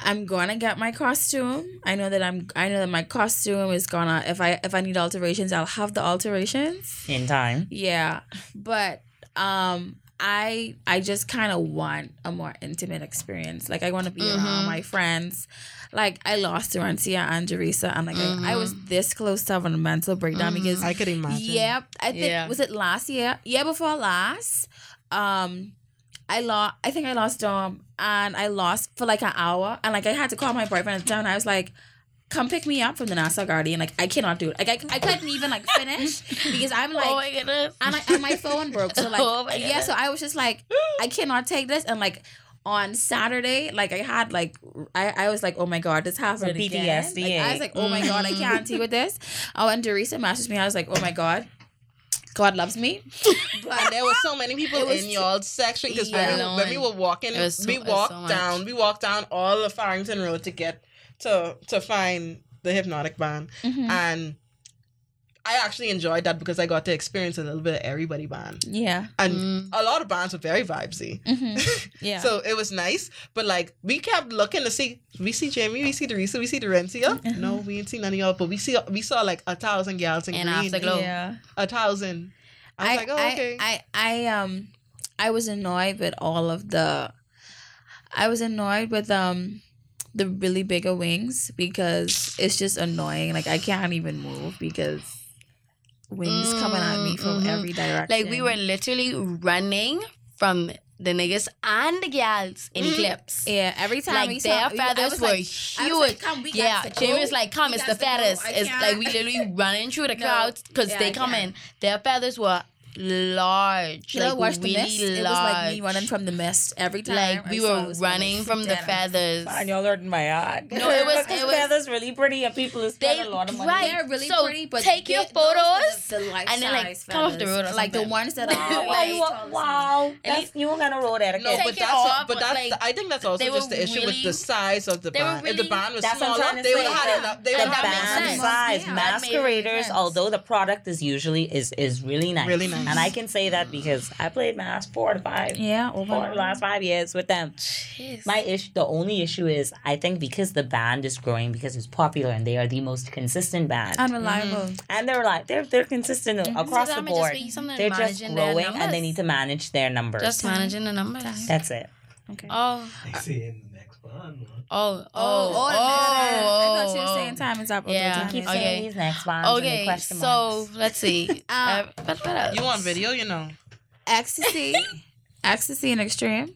[SPEAKER 1] I'm gonna get my costume. I know that I'm I know that my costume is gonna if I if I need alterations, I'll have the alterations.
[SPEAKER 3] In time.
[SPEAKER 1] Yeah, but um I I just kind of want a more intimate experience. Like I want to be around
[SPEAKER 4] Mhm.
[SPEAKER 1] my friends. Like I lost Derencia and Jerisa, and like I, I was this close to having a mental breakdown because
[SPEAKER 2] I could imagine.
[SPEAKER 1] yeah, I think
[SPEAKER 4] Yeah.
[SPEAKER 1] was it last year? Yeah, before last. Um, I lost. I think I lost Dom, and I lost for like an hour, and like I had to call my boyfriend at the time. And I was like, "Come pick me up from the Nassau Guardian." Like I cannot do it. Like I, I couldn't even like finish because I'm oh like.
[SPEAKER 4] oh my goodness.
[SPEAKER 1] and, I, and my phone broke. So like,
[SPEAKER 4] Oh my
[SPEAKER 1] yeah. So I was just like, I cannot take this. And like on Saturday, like I had like, I, I was like, oh my god, this happened
[SPEAKER 3] So
[SPEAKER 1] again.
[SPEAKER 3] PTSD,
[SPEAKER 1] Like, I was like, oh my god, I can't deal with this. Oh, and Teresa messaged me. I was like, oh my god, God loves me.
[SPEAKER 2] And there were so many people in y'all's section because when,
[SPEAKER 4] Yeah.
[SPEAKER 2] we, when we were walking,
[SPEAKER 4] so-
[SPEAKER 2] we walked
[SPEAKER 4] so
[SPEAKER 2] down, we walked down all of Farrington Road to get to to find the hypnotic band,
[SPEAKER 1] Mhm.
[SPEAKER 2] and I actually enjoyed that because I got to experience a little bit of everybody band,
[SPEAKER 1] Yeah.
[SPEAKER 2] and
[SPEAKER 4] Mm.
[SPEAKER 2] a lot of bands were very vibesy.
[SPEAKER 1] Mhm. Yeah.
[SPEAKER 2] So it was nice, but like we kept looking to see. We see Jamie, we see Teresa, we see Derencia.
[SPEAKER 1] Mm-hmm.
[SPEAKER 2] No, we ain't seen none of y'all, but we see we saw like a thousand gals in
[SPEAKER 4] And
[SPEAKER 2] green.
[SPEAKER 4] Afterglow.
[SPEAKER 1] yeah.
[SPEAKER 2] A thousand. I was like, oh, okay.
[SPEAKER 1] I, I, I, um, I was annoyed with all of the. I was annoyed with um, the really bigger wings because it's just annoying. Like I can't even move because wings coming at me from
[SPEAKER 4] Mhm.
[SPEAKER 1] every direction.
[SPEAKER 4] Like we were literally running from the niggas and the gals in
[SPEAKER 2] Mm.
[SPEAKER 4] clips.
[SPEAKER 1] Yeah, every time
[SPEAKER 4] Like
[SPEAKER 1] we
[SPEAKER 4] their
[SPEAKER 1] saw,
[SPEAKER 4] feathers were
[SPEAKER 1] like-
[SPEAKER 4] huge.
[SPEAKER 1] Like, come, we
[SPEAKER 4] yeah, Jamie was like, "Come,
[SPEAKER 1] We
[SPEAKER 4] it's the feathers." It's like we literally running through the
[SPEAKER 1] No.
[SPEAKER 4] crowds because
[SPEAKER 1] Yeah,
[SPEAKER 4] they come in. Their feathers were large,
[SPEAKER 1] You know,
[SPEAKER 4] like
[SPEAKER 1] watch
[SPEAKER 4] really
[SPEAKER 1] the mist.
[SPEAKER 4] large.
[SPEAKER 1] It was like me running from the mist every time.
[SPEAKER 4] Like we
[SPEAKER 1] saw
[SPEAKER 4] were running from the
[SPEAKER 1] Dead eye.
[SPEAKER 4] feathers.
[SPEAKER 3] Man, y'all hurting my heart.
[SPEAKER 4] No, it was-
[SPEAKER 3] Because
[SPEAKER 4] it was-
[SPEAKER 3] feathers really pretty and people is
[SPEAKER 4] They-
[SPEAKER 3] spending a lot of money.
[SPEAKER 4] right.
[SPEAKER 1] They're really
[SPEAKER 4] So,
[SPEAKER 1] pretty, but
[SPEAKER 4] take your
[SPEAKER 1] they- those are
[SPEAKER 4] photos
[SPEAKER 1] the, the
[SPEAKER 4] and then, like,
[SPEAKER 1] size
[SPEAKER 4] come off the road or
[SPEAKER 1] like the ones that are
[SPEAKER 3] Wow,
[SPEAKER 1] like
[SPEAKER 3] wow. That's, you don't got no road etiquette.
[SPEAKER 2] No, but that's
[SPEAKER 4] off,
[SPEAKER 2] but
[SPEAKER 4] but,
[SPEAKER 2] that's I think that's also just the issue with the size of the band. if the band was
[SPEAKER 3] That's
[SPEAKER 2] smaller, they would have had enough. They
[SPEAKER 3] the
[SPEAKER 2] would
[SPEAKER 4] that
[SPEAKER 2] have
[SPEAKER 4] makes
[SPEAKER 2] had
[SPEAKER 3] band size,
[SPEAKER 1] Yeah, that
[SPEAKER 4] made
[SPEAKER 3] masqueraders, although the product is usually is is really nice.
[SPEAKER 2] really nice.
[SPEAKER 3] And I can say that because I played mas four to five.
[SPEAKER 1] Yeah, over
[SPEAKER 3] For the last five years with them.
[SPEAKER 4] Jeez.
[SPEAKER 3] My issue, the only issue is, I think because the band is growing, because it's popular, and they are the most consistent band,
[SPEAKER 1] unreliable. Mm-hmm.
[SPEAKER 3] and they're like they're they're consistent mm-hmm. across
[SPEAKER 4] So
[SPEAKER 3] the
[SPEAKER 4] that might just
[SPEAKER 3] board. They're just
[SPEAKER 4] managing their
[SPEAKER 3] growing, and they need to manage their numbers.
[SPEAKER 4] just managing the numbers.
[SPEAKER 3] That's it.
[SPEAKER 1] Okay.
[SPEAKER 4] Oh,
[SPEAKER 5] I see in the next one.
[SPEAKER 4] oh, oh,
[SPEAKER 1] Oh,
[SPEAKER 4] oh,
[SPEAKER 1] oh, I thought you were
[SPEAKER 4] oh.
[SPEAKER 1] saying time is up.
[SPEAKER 4] Yeah.
[SPEAKER 1] Time
[SPEAKER 3] Keep
[SPEAKER 1] is
[SPEAKER 4] Okay.
[SPEAKER 3] saying these next ones. and the
[SPEAKER 4] Okay, so let's see. uh, but, but, uh,
[SPEAKER 2] You want video? You know.
[SPEAKER 1] ecstasy, ecstasy and extreme.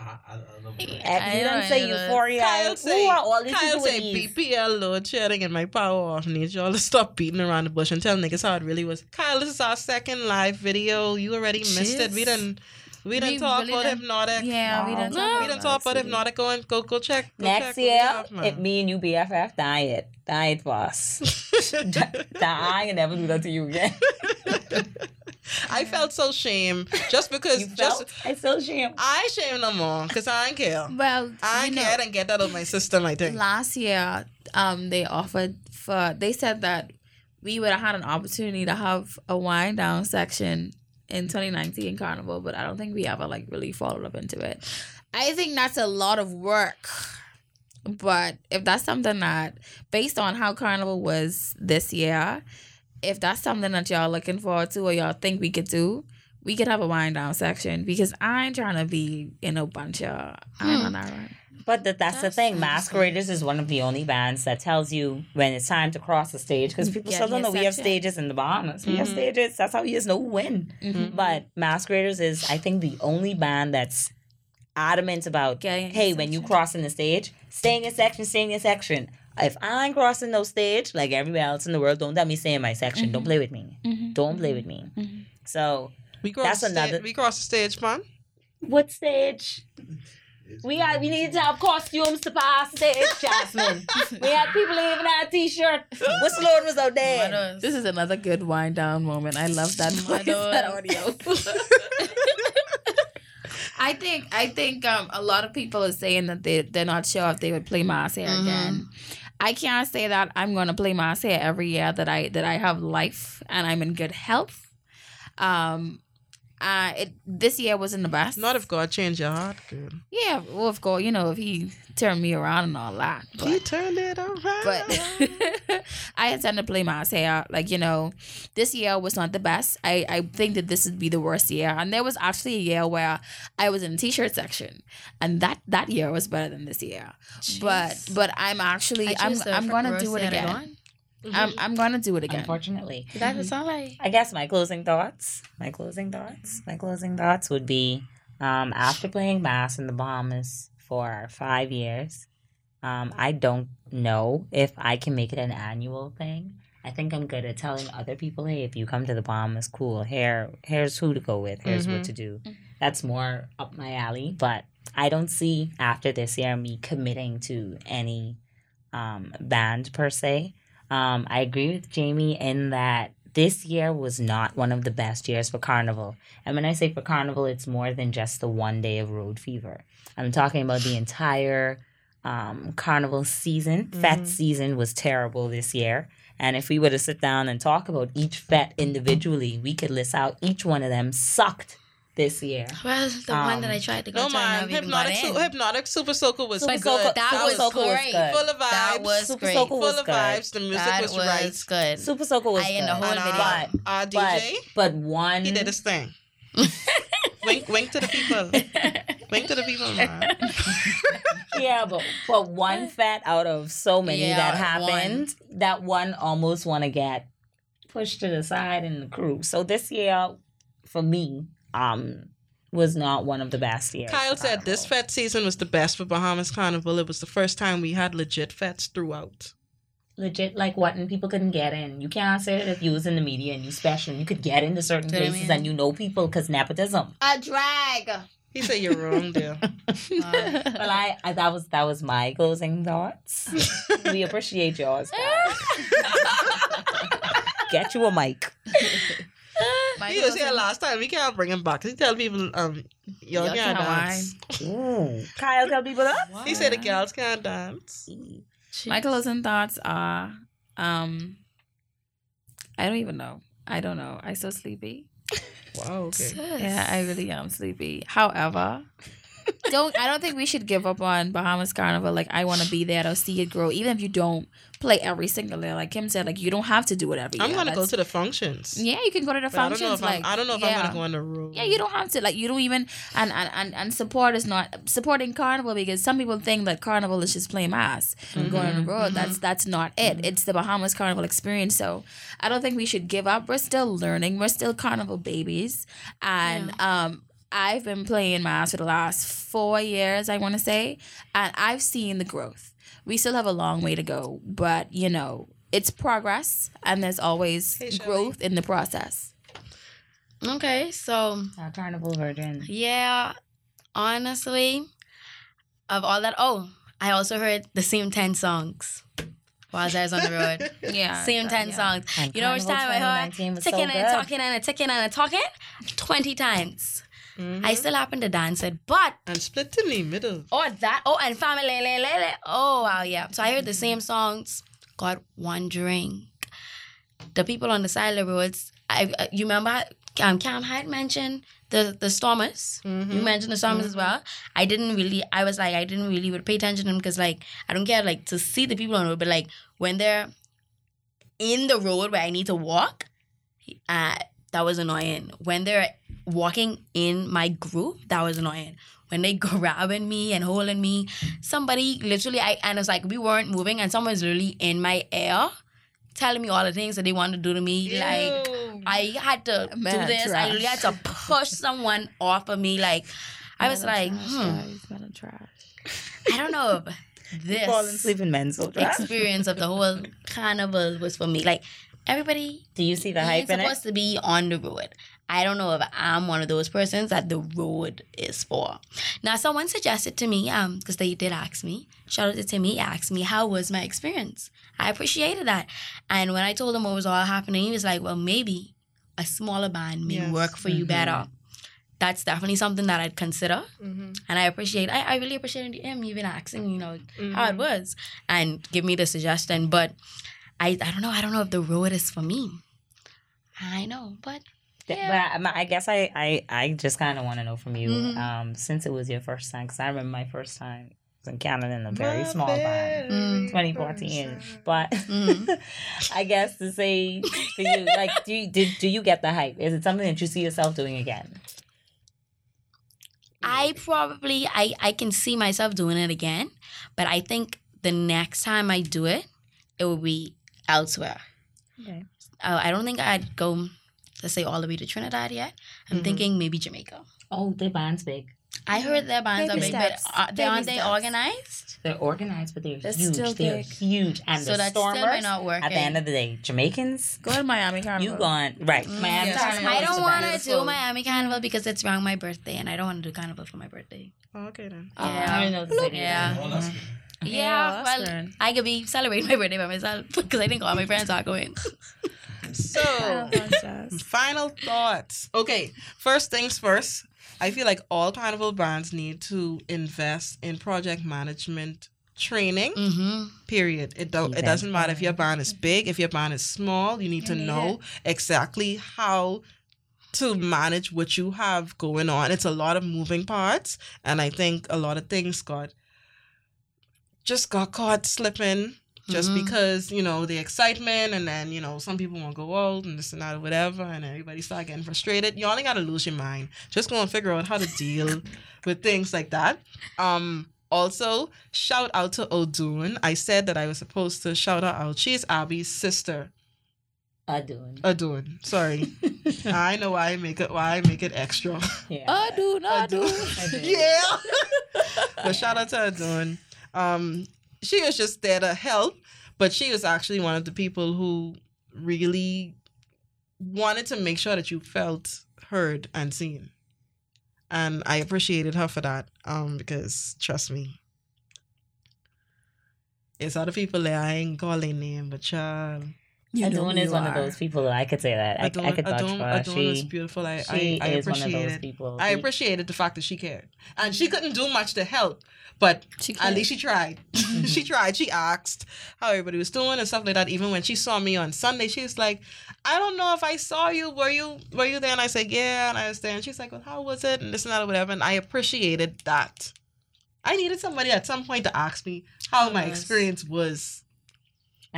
[SPEAKER 5] I, I, I love
[SPEAKER 4] I
[SPEAKER 3] you don't say euphoria.
[SPEAKER 2] Kyle
[SPEAKER 3] Who
[SPEAKER 2] say,
[SPEAKER 3] are all these
[SPEAKER 2] Kyle say? BPL load shedding and my power off. Need y'all to stop beating around the bush and tell niggas how it really was. Kyle, this is our second live video. You already missed it. We
[SPEAKER 1] Jeez.
[SPEAKER 2] Done we done
[SPEAKER 1] We
[SPEAKER 2] talk
[SPEAKER 1] really
[SPEAKER 2] about
[SPEAKER 1] done-
[SPEAKER 2] hypnotic.
[SPEAKER 1] Yeah, we
[SPEAKER 3] Wow.
[SPEAKER 1] didn't.
[SPEAKER 4] No.
[SPEAKER 2] We done talk about hypnotic. Go and go go check. Go
[SPEAKER 3] Next
[SPEAKER 2] check
[SPEAKER 3] year, it me and you BFF diet. Diet boss. I ain't never do that to you again.
[SPEAKER 2] I felt so shame just because
[SPEAKER 3] You
[SPEAKER 2] just
[SPEAKER 3] felt? I feel shame.
[SPEAKER 2] I shame no more because I ain't care.
[SPEAKER 1] Well,
[SPEAKER 2] I
[SPEAKER 1] you
[SPEAKER 2] ain't
[SPEAKER 1] know,
[SPEAKER 2] care and get that out of my system. I think.
[SPEAKER 1] last year, um, they offered for. They said that we would have had an opportunity to have a Wine Down section in 2019 in Carnival, but I don't think we ever like really followed up into it. I think that's a lot of work. But if that's something that, based on how Carnival was this year, if that's something that y'all looking forward to or y'all think we could do, we could have a Wine Down section because I ain't trying to be in a bunch of. I ain't on that run.
[SPEAKER 3] But that that's, the thing.
[SPEAKER 4] interesting.
[SPEAKER 3] Masqueraders is one of the only bands that tells you when it's time to cross the stage because people
[SPEAKER 1] Get
[SPEAKER 3] still don't know we have
[SPEAKER 1] section.
[SPEAKER 3] stages in the Bahamas. We have mm-hmm. stages. That's how you just know who win.
[SPEAKER 1] Mhm.
[SPEAKER 3] But Masqueraders is, I think, the only band that's adamant about,
[SPEAKER 1] Getting
[SPEAKER 3] hey,
[SPEAKER 1] your
[SPEAKER 3] when you
[SPEAKER 1] section.
[SPEAKER 3] crossing the stage, stay in your section, stay in your section. If I ain't crossing no stage, like everybody else in the world, don't let me stay in my section. Don't mm-hmm. play with me.
[SPEAKER 1] Mm-hmm.
[SPEAKER 3] Don't play with me. So,
[SPEAKER 2] We cross
[SPEAKER 3] That's
[SPEAKER 2] the sta- We cross the stage, man.
[SPEAKER 3] what stage? We had, we needed to have costumes to pass stage, Jasmine. we had people even had a t-shirt. What's Lord was out there?
[SPEAKER 4] Matters.
[SPEAKER 1] This is another good Wine Down moment. I love that voice, that audio. I think I think um a lot of people are saying that they they're not sure if they would play Mars here
[SPEAKER 4] Mhm.
[SPEAKER 1] again. I can't say that I'm gonna play Mars here every year that I that I have life and I'm in good health. Um uh it this year wasn't the best.
[SPEAKER 2] Not if God changed your heart, girl.
[SPEAKER 1] Yeah, well of course, you know, if he turned me around and all that.
[SPEAKER 2] He
[SPEAKER 1] But
[SPEAKER 2] turned it around.
[SPEAKER 1] but I intend to play my ass hair. Like, you know, this year was not the best. I, I think that this would be the worst year. And there was actually a year where I was in the t-shirt section. And that that year was better than this year. But
[SPEAKER 4] Jeez.
[SPEAKER 1] but I'm actually
[SPEAKER 4] I
[SPEAKER 1] I'm I'm gonna do it
[SPEAKER 4] year to
[SPEAKER 1] again.
[SPEAKER 4] On.
[SPEAKER 1] I'm I'm gonna do it again.
[SPEAKER 3] Unfortunately.
[SPEAKER 4] That is all I.
[SPEAKER 3] I guess my closing thoughts, my closing thoughts, my closing thoughts would be um, after playing mas in the Bahamas for five years, um, I don't know if I can make it an annual thing. I think I'm good at telling other people, hey, if you come to the Bahamas, cool. Here, here's who to go with. Here's what to do. That's more up my alley. But I don't see after this year me committing to any um, band per se. Um, I agree with Jamie in that this year was not one of the best years for Carnival. And when I say for Carnival, it's more than just the one day of road fever. I'm talking about the entire um, Carnival season. Fete season was terrible this year. And if we were to sit down and talk about each fete individually, we could list out each one of them sucked this year.
[SPEAKER 4] Well, the one that I
[SPEAKER 3] Um,
[SPEAKER 4] tried to go
[SPEAKER 2] No
[SPEAKER 4] to, I
[SPEAKER 2] man,
[SPEAKER 4] never even got
[SPEAKER 2] hypnotic, su- hypnotic super soaker was
[SPEAKER 3] Super
[SPEAKER 2] good.
[SPEAKER 3] Soaker-
[SPEAKER 4] that
[SPEAKER 3] Super
[SPEAKER 4] was
[SPEAKER 3] Soaker was
[SPEAKER 4] great.
[SPEAKER 3] good.
[SPEAKER 2] full of vibes.
[SPEAKER 4] That was
[SPEAKER 3] Super
[SPEAKER 4] great.
[SPEAKER 3] Soaker
[SPEAKER 2] full
[SPEAKER 3] was
[SPEAKER 2] of
[SPEAKER 3] good.
[SPEAKER 2] vibes. The music
[SPEAKER 4] that
[SPEAKER 2] was,
[SPEAKER 4] was
[SPEAKER 2] right.
[SPEAKER 4] good.
[SPEAKER 3] Super Soaker was
[SPEAKER 4] I in
[SPEAKER 3] good.
[SPEAKER 4] the whole
[SPEAKER 2] And
[SPEAKER 4] video.
[SPEAKER 2] our,
[SPEAKER 3] But-
[SPEAKER 2] our
[SPEAKER 3] but,
[SPEAKER 2] DJ,
[SPEAKER 3] but one
[SPEAKER 2] he did his thing. wink, wink to the people. Wink to the people, man.
[SPEAKER 3] yeah, but but one fat out of so many
[SPEAKER 4] Yeah,
[SPEAKER 3] that happened, that one almost want to get pushed to the side in the crew. So this year, for me, um, was not one of the best years.
[SPEAKER 2] Kyle said this
[SPEAKER 3] Carnival.
[SPEAKER 2] fete season was the best for Bahamas Carnival. It was the first time we had legit fetes throughout.
[SPEAKER 3] legit like what, and people couldn't get in. You can't say that if you was in the media and you special, you could get into certain
[SPEAKER 4] Do you I
[SPEAKER 3] places
[SPEAKER 4] mean?
[SPEAKER 3] and you know people because nepotism.
[SPEAKER 1] A drag.
[SPEAKER 2] He said you're wrong there.
[SPEAKER 3] Well, I, I that was that was my closing thoughts. we appreciate yours. Get you a mic.
[SPEAKER 2] he was here last time. We can't bring him back. He tell people um y'all,
[SPEAKER 1] Y'all
[SPEAKER 2] can't
[SPEAKER 1] can't
[SPEAKER 2] dance.
[SPEAKER 3] Ooh. Kyle tell people that.
[SPEAKER 2] He said the girls can't dance.
[SPEAKER 1] My closing thoughts are um I don't even know. I don't know. I so sleepy.
[SPEAKER 2] Wow. Okay.
[SPEAKER 1] Yeah, I really am sleepy. However, don't I don't think we should give up on Bahamas Carnival. Like I want to be there to see it grow, even if you don't play every single year. Like Kim said, like you don't have to do it every
[SPEAKER 2] I'm
[SPEAKER 1] year.
[SPEAKER 2] gonna go to the functions.
[SPEAKER 1] Yeah, you can go to the
[SPEAKER 2] But I don't know
[SPEAKER 1] functions.
[SPEAKER 2] if I'm,
[SPEAKER 1] like
[SPEAKER 2] I don't know if
[SPEAKER 1] yeah.
[SPEAKER 2] I'm gonna go on the road.
[SPEAKER 1] Yeah, you don't have to. Like you don't even and and and, and support is not supporting carnival because some people think that carnival is just playing mas and going on the mm-hmm. road. That's mm-hmm. that's not it. Mm-hmm. It's the Bahamas Carnival experience. So I don't think we should give up. We're still learning. We're still carnival babies. And um I've been playing mass for the last four years, I wanna say, and I've seen the growth. We still have a long way to go, but you know, it's progress and there's always
[SPEAKER 2] Hey,
[SPEAKER 1] growth in the process.
[SPEAKER 4] Okay, so
[SPEAKER 3] Our carnival virgin.
[SPEAKER 4] yeah, honestly, of all that, oh, I also heard the same 10 songs while I was on the road.
[SPEAKER 1] Yeah.
[SPEAKER 4] Same 10
[SPEAKER 1] yeah.
[SPEAKER 4] songs.
[SPEAKER 3] And
[SPEAKER 4] You know which
[SPEAKER 3] Carnival
[SPEAKER 4] time I heard
[SPEAKER 3] 2019 was so
[SPEAKER 4] and
[SPEAKER 3] good.
[SPEAKER 4] talking and a ticking and a talking? 20 times.
[SPEAKER 2] Mhm.
[SPEAKER 4] I still happen to dance it, but
[SPEAKER 2] and split in the middle.
[SPEAKER 4] Oh, that. Oh, and family. le, le, le. Oh, wow, yeah. So I heard the same songs. Got one drink. The people on the side of the roads. I uh, you remember um Cam had mentioned the the stormers. You mentioned the stormers as well. I didn't really. I was like I didn't really would pay attention to them because like I don't care like to see the people on the road, but like when they're in the road where I need to walk, uh, that was annoying. When they're walking in my group, that was annoying. When they grabbing me and holding me, somebody literally, I and it's like we weren't moving, and someone's literally in my ear, telling me all the things that they wanted to do to me. Like I had to do
[SPEAKER 1] Man,
[SPEAKER 4] this. I
[SPEAKER 1] trash.
[SPEAKER 4] literally had to push someone off of me. Like I was like, hmm,
[SPEAKER 1] Smelling trash.
[SPEAKER 4] I don't know if this
[SPEAKER 3] asleep in men's
[SPEAKER 4] experience of the whole carnival was for me. Like everybody
[SPEAKER 3] Do you see the
[SPEAKER 4] ain't
[SPEAKER 3] hype in it?
[SPEAKER 4] supposed to be on the road. I don't know if I'm one of those persons that the road is for. Now, someone suggested to me, um, because they did ask me, shout out to Timmy, asked me how was my experience. I appreciated that, and when I told him what was all happening, he was like, "Well, maybe a smaller band may
[SPEAKER 2] Yes.
[SPEAKER 4] work for you better." That's definitely something that I'd consider,
[SPEAKER 2] Mhm.
[SPEAKER 4] and I appreciate. I, I really appreciated him even asking, you know, how it
[SPEAKER 2] Mhm.
[SPEAKER 4] was, and give me the suggestion. But I, I don't know. I don't know if the road is for me. I know, but Yeah.
[SPEAKER 3] But I, I guess I, I, I just kind of want to know from you,
[SPEAKER 4] Mhm.
[SPEAKER 3] um, since it was your first time, because I remember my first time was in Canada in a very
[SPEAKER 2] My
[SPEAKER 3] small band,
[SPEAKER 4] Mm.
[SPEAKER 3] 2014. But
[SPEAKER 4] Mhm.
[SPEAKER 3] I guess to say for you, like, do you, did, do you get the hype? Is it something that you see yourself doing again?
[SPEAKER 4] I probably I I can see myself doing it again, but I think the next time I do it, it will be elsewhere.
[SPEAKER 3] Okay.
[SPEAKER 4] Uh, I don't think I'd go, let's say, all the way to Trinidad yet. I'm
[SPEAKER 2] Mhm.
[SPEAKER 4] thinking maybe Jamaica.
[SPEAKER 3] Oh, the band's big.
[SPEAKER 4] I heard their bands
[SPEAKER 1] Baby
[SPEAKER 4] are big,
[SPEAKER 1] steps.
[SPEAKER 4] but uh, they
[SPEAKER 1] Baby
[SPEAKER 4] aren't they organized?
[SPEAKER 3] They're organized, but they're,
[SPEAKER 1] They're
[SPEAKER 3] huge.
[SPEAKER 1] still
[SPEAKER 3] they're
[SPEAKER 1] big.
[SPEAKER 3] huge. And
[SPEAKER 4] so
[SPEAKER 3] the
[SPEAKER 4] that still
[SPEAKER 3] stormers,
[SPEAKER 4] might not work.
[SPEAKER 3] at the end of the day, Jamaicans,
[SPEAKER 1] Go to Miami Carnival.
[SPEAKER 3] you gone, right. Miami
[SPEAKER 2] Yes.
[SPEAKER 3] Carnival
[SPEAKER 4] I don't want to do Miami Carnival because it's around my birthday, and I don't want to do Carnival for my birthday.
[SPEAKER 2] Oh, okay then.
[SPEAKER 3] I
[SPEAKER 4] Yeah.
[SPEAKER 3] don't know what to say to
[SPEAKER 4] Yeah.
[SPEAKER 5] Well.
[SPEAKER 4] Yeah, well,
[SPEAKER 1] good.
[SPEAKER 4] I could be celebrating my birthday by myself because I think all my friends are going.
[SPEAKER 2] So, final thoughts. Okay, first things first. I feel like all carnival brands need to invest in project management training.
[SPEAKER 4] Mm-hmm.
[SPEAKER 2] Period. It don't. It doesn't matter if your band is big, if your band is small. You need to
[SPEAKER 1] need
[SPEAKER 2] know exactly how to manage what you have going on. It's a lot of moving parts, and I think a lot of things got just got caught slipping just
[SPEAKER 4] Mhm.
[SPEAKER 2] because you know the excitement and then you know some people want to go out and this and that or whatever and everybody start getting frustrated you only got to lose your mind just go and figure out how to deal with things like that um also shout out to odun i said that i was supposed to shout her out she's abby's sister
[SPEAKER 3] I doing.
[SPEAKER 2] odun sorry i know why i make it why i make it extra
[SPEAKER 3] Yeah.
[SPEAKER 1] I do, not do.
[SPEAKER 2] yeah. but shout out to Adun. Um, she was just there to help, but she was actually one of the people who really wanted to make sure that you felt heard and seen. And I appreciated her for that. Um, because trust me. It's other people there, I ain't calling name, but child.
[SPEAKER 1] You who
[SPEAKER 3] is one of those people that I could say that. I, I
[SPEAKER 2] Adun,
[SPEAKER 3] could vouch for her.
[SPEAKER 2] Adun
[SPEAKER 3] She,
[SPEAKER 2] is beautiful. I, I, I
[SPEAKER 3] is one of
[SPEAKER 2] appreciate
[SPEAKER 3] those
[SPEAKER 2] it.
[SPEAKER 3] people.
[SPEAKER 2] I appreciated the fact that she cared, and she couldn't do much to help, but at least she tried. Mm-hmm. she tried. She asked how everybody was doing and stuff like that. Even when she saw me on Sunday, she was like, "I don't know if I saw you. Were you Were you there?" And I said, "Yeah." And I was there. And she's like, "Well, how was it?" And this and that or whatever. And I appreciated that. I needed somebody at some point to ask me how my experience was.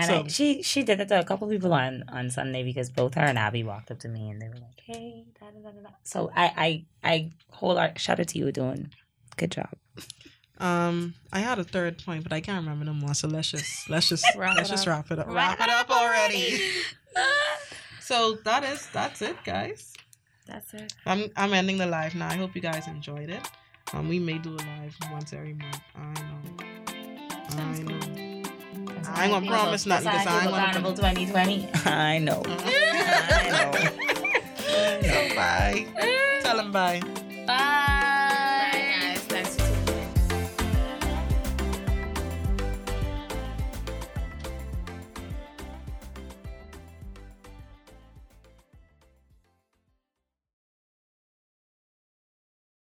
[SPEAKER 3] And
[SPEAKER 2] So-
[SPEAKER 3] I, she she did it to a couple people on on Sunday because both her and Abby walked up to me and they were like, "Hey, da da da da." da." So I I I whole art shout out to you doing good job.
[SPEAKER 2] Um, I had a third point, but I can't remember no more. So let's just let's just
[SPEAKER 1] Wrap
[SPEAKER 2] let's
[SPEAKER 1] it
[SPEAKER 2] just
[SPEAKER 1] up.
[SPEAKER 2] wrap it up. Wrap it up already. so that is that's it, guys.
[SPEAKER 1] That's it.
[SPEAKER 2] I'm I'm ending the live now. I hope you guys enjoyed it. Um, we may do a live once every month. I know. I know. I ain't gonna promise nothing because I ain't
[SPEAKER 3] Carnival
[SPEAKER 2] gonna.
[SPEAKER 3] 2020. I know. Uh-huh. I know.
[SPEAKER 2] so bye. Tell them bye.
[SPEAKER 4] Bye.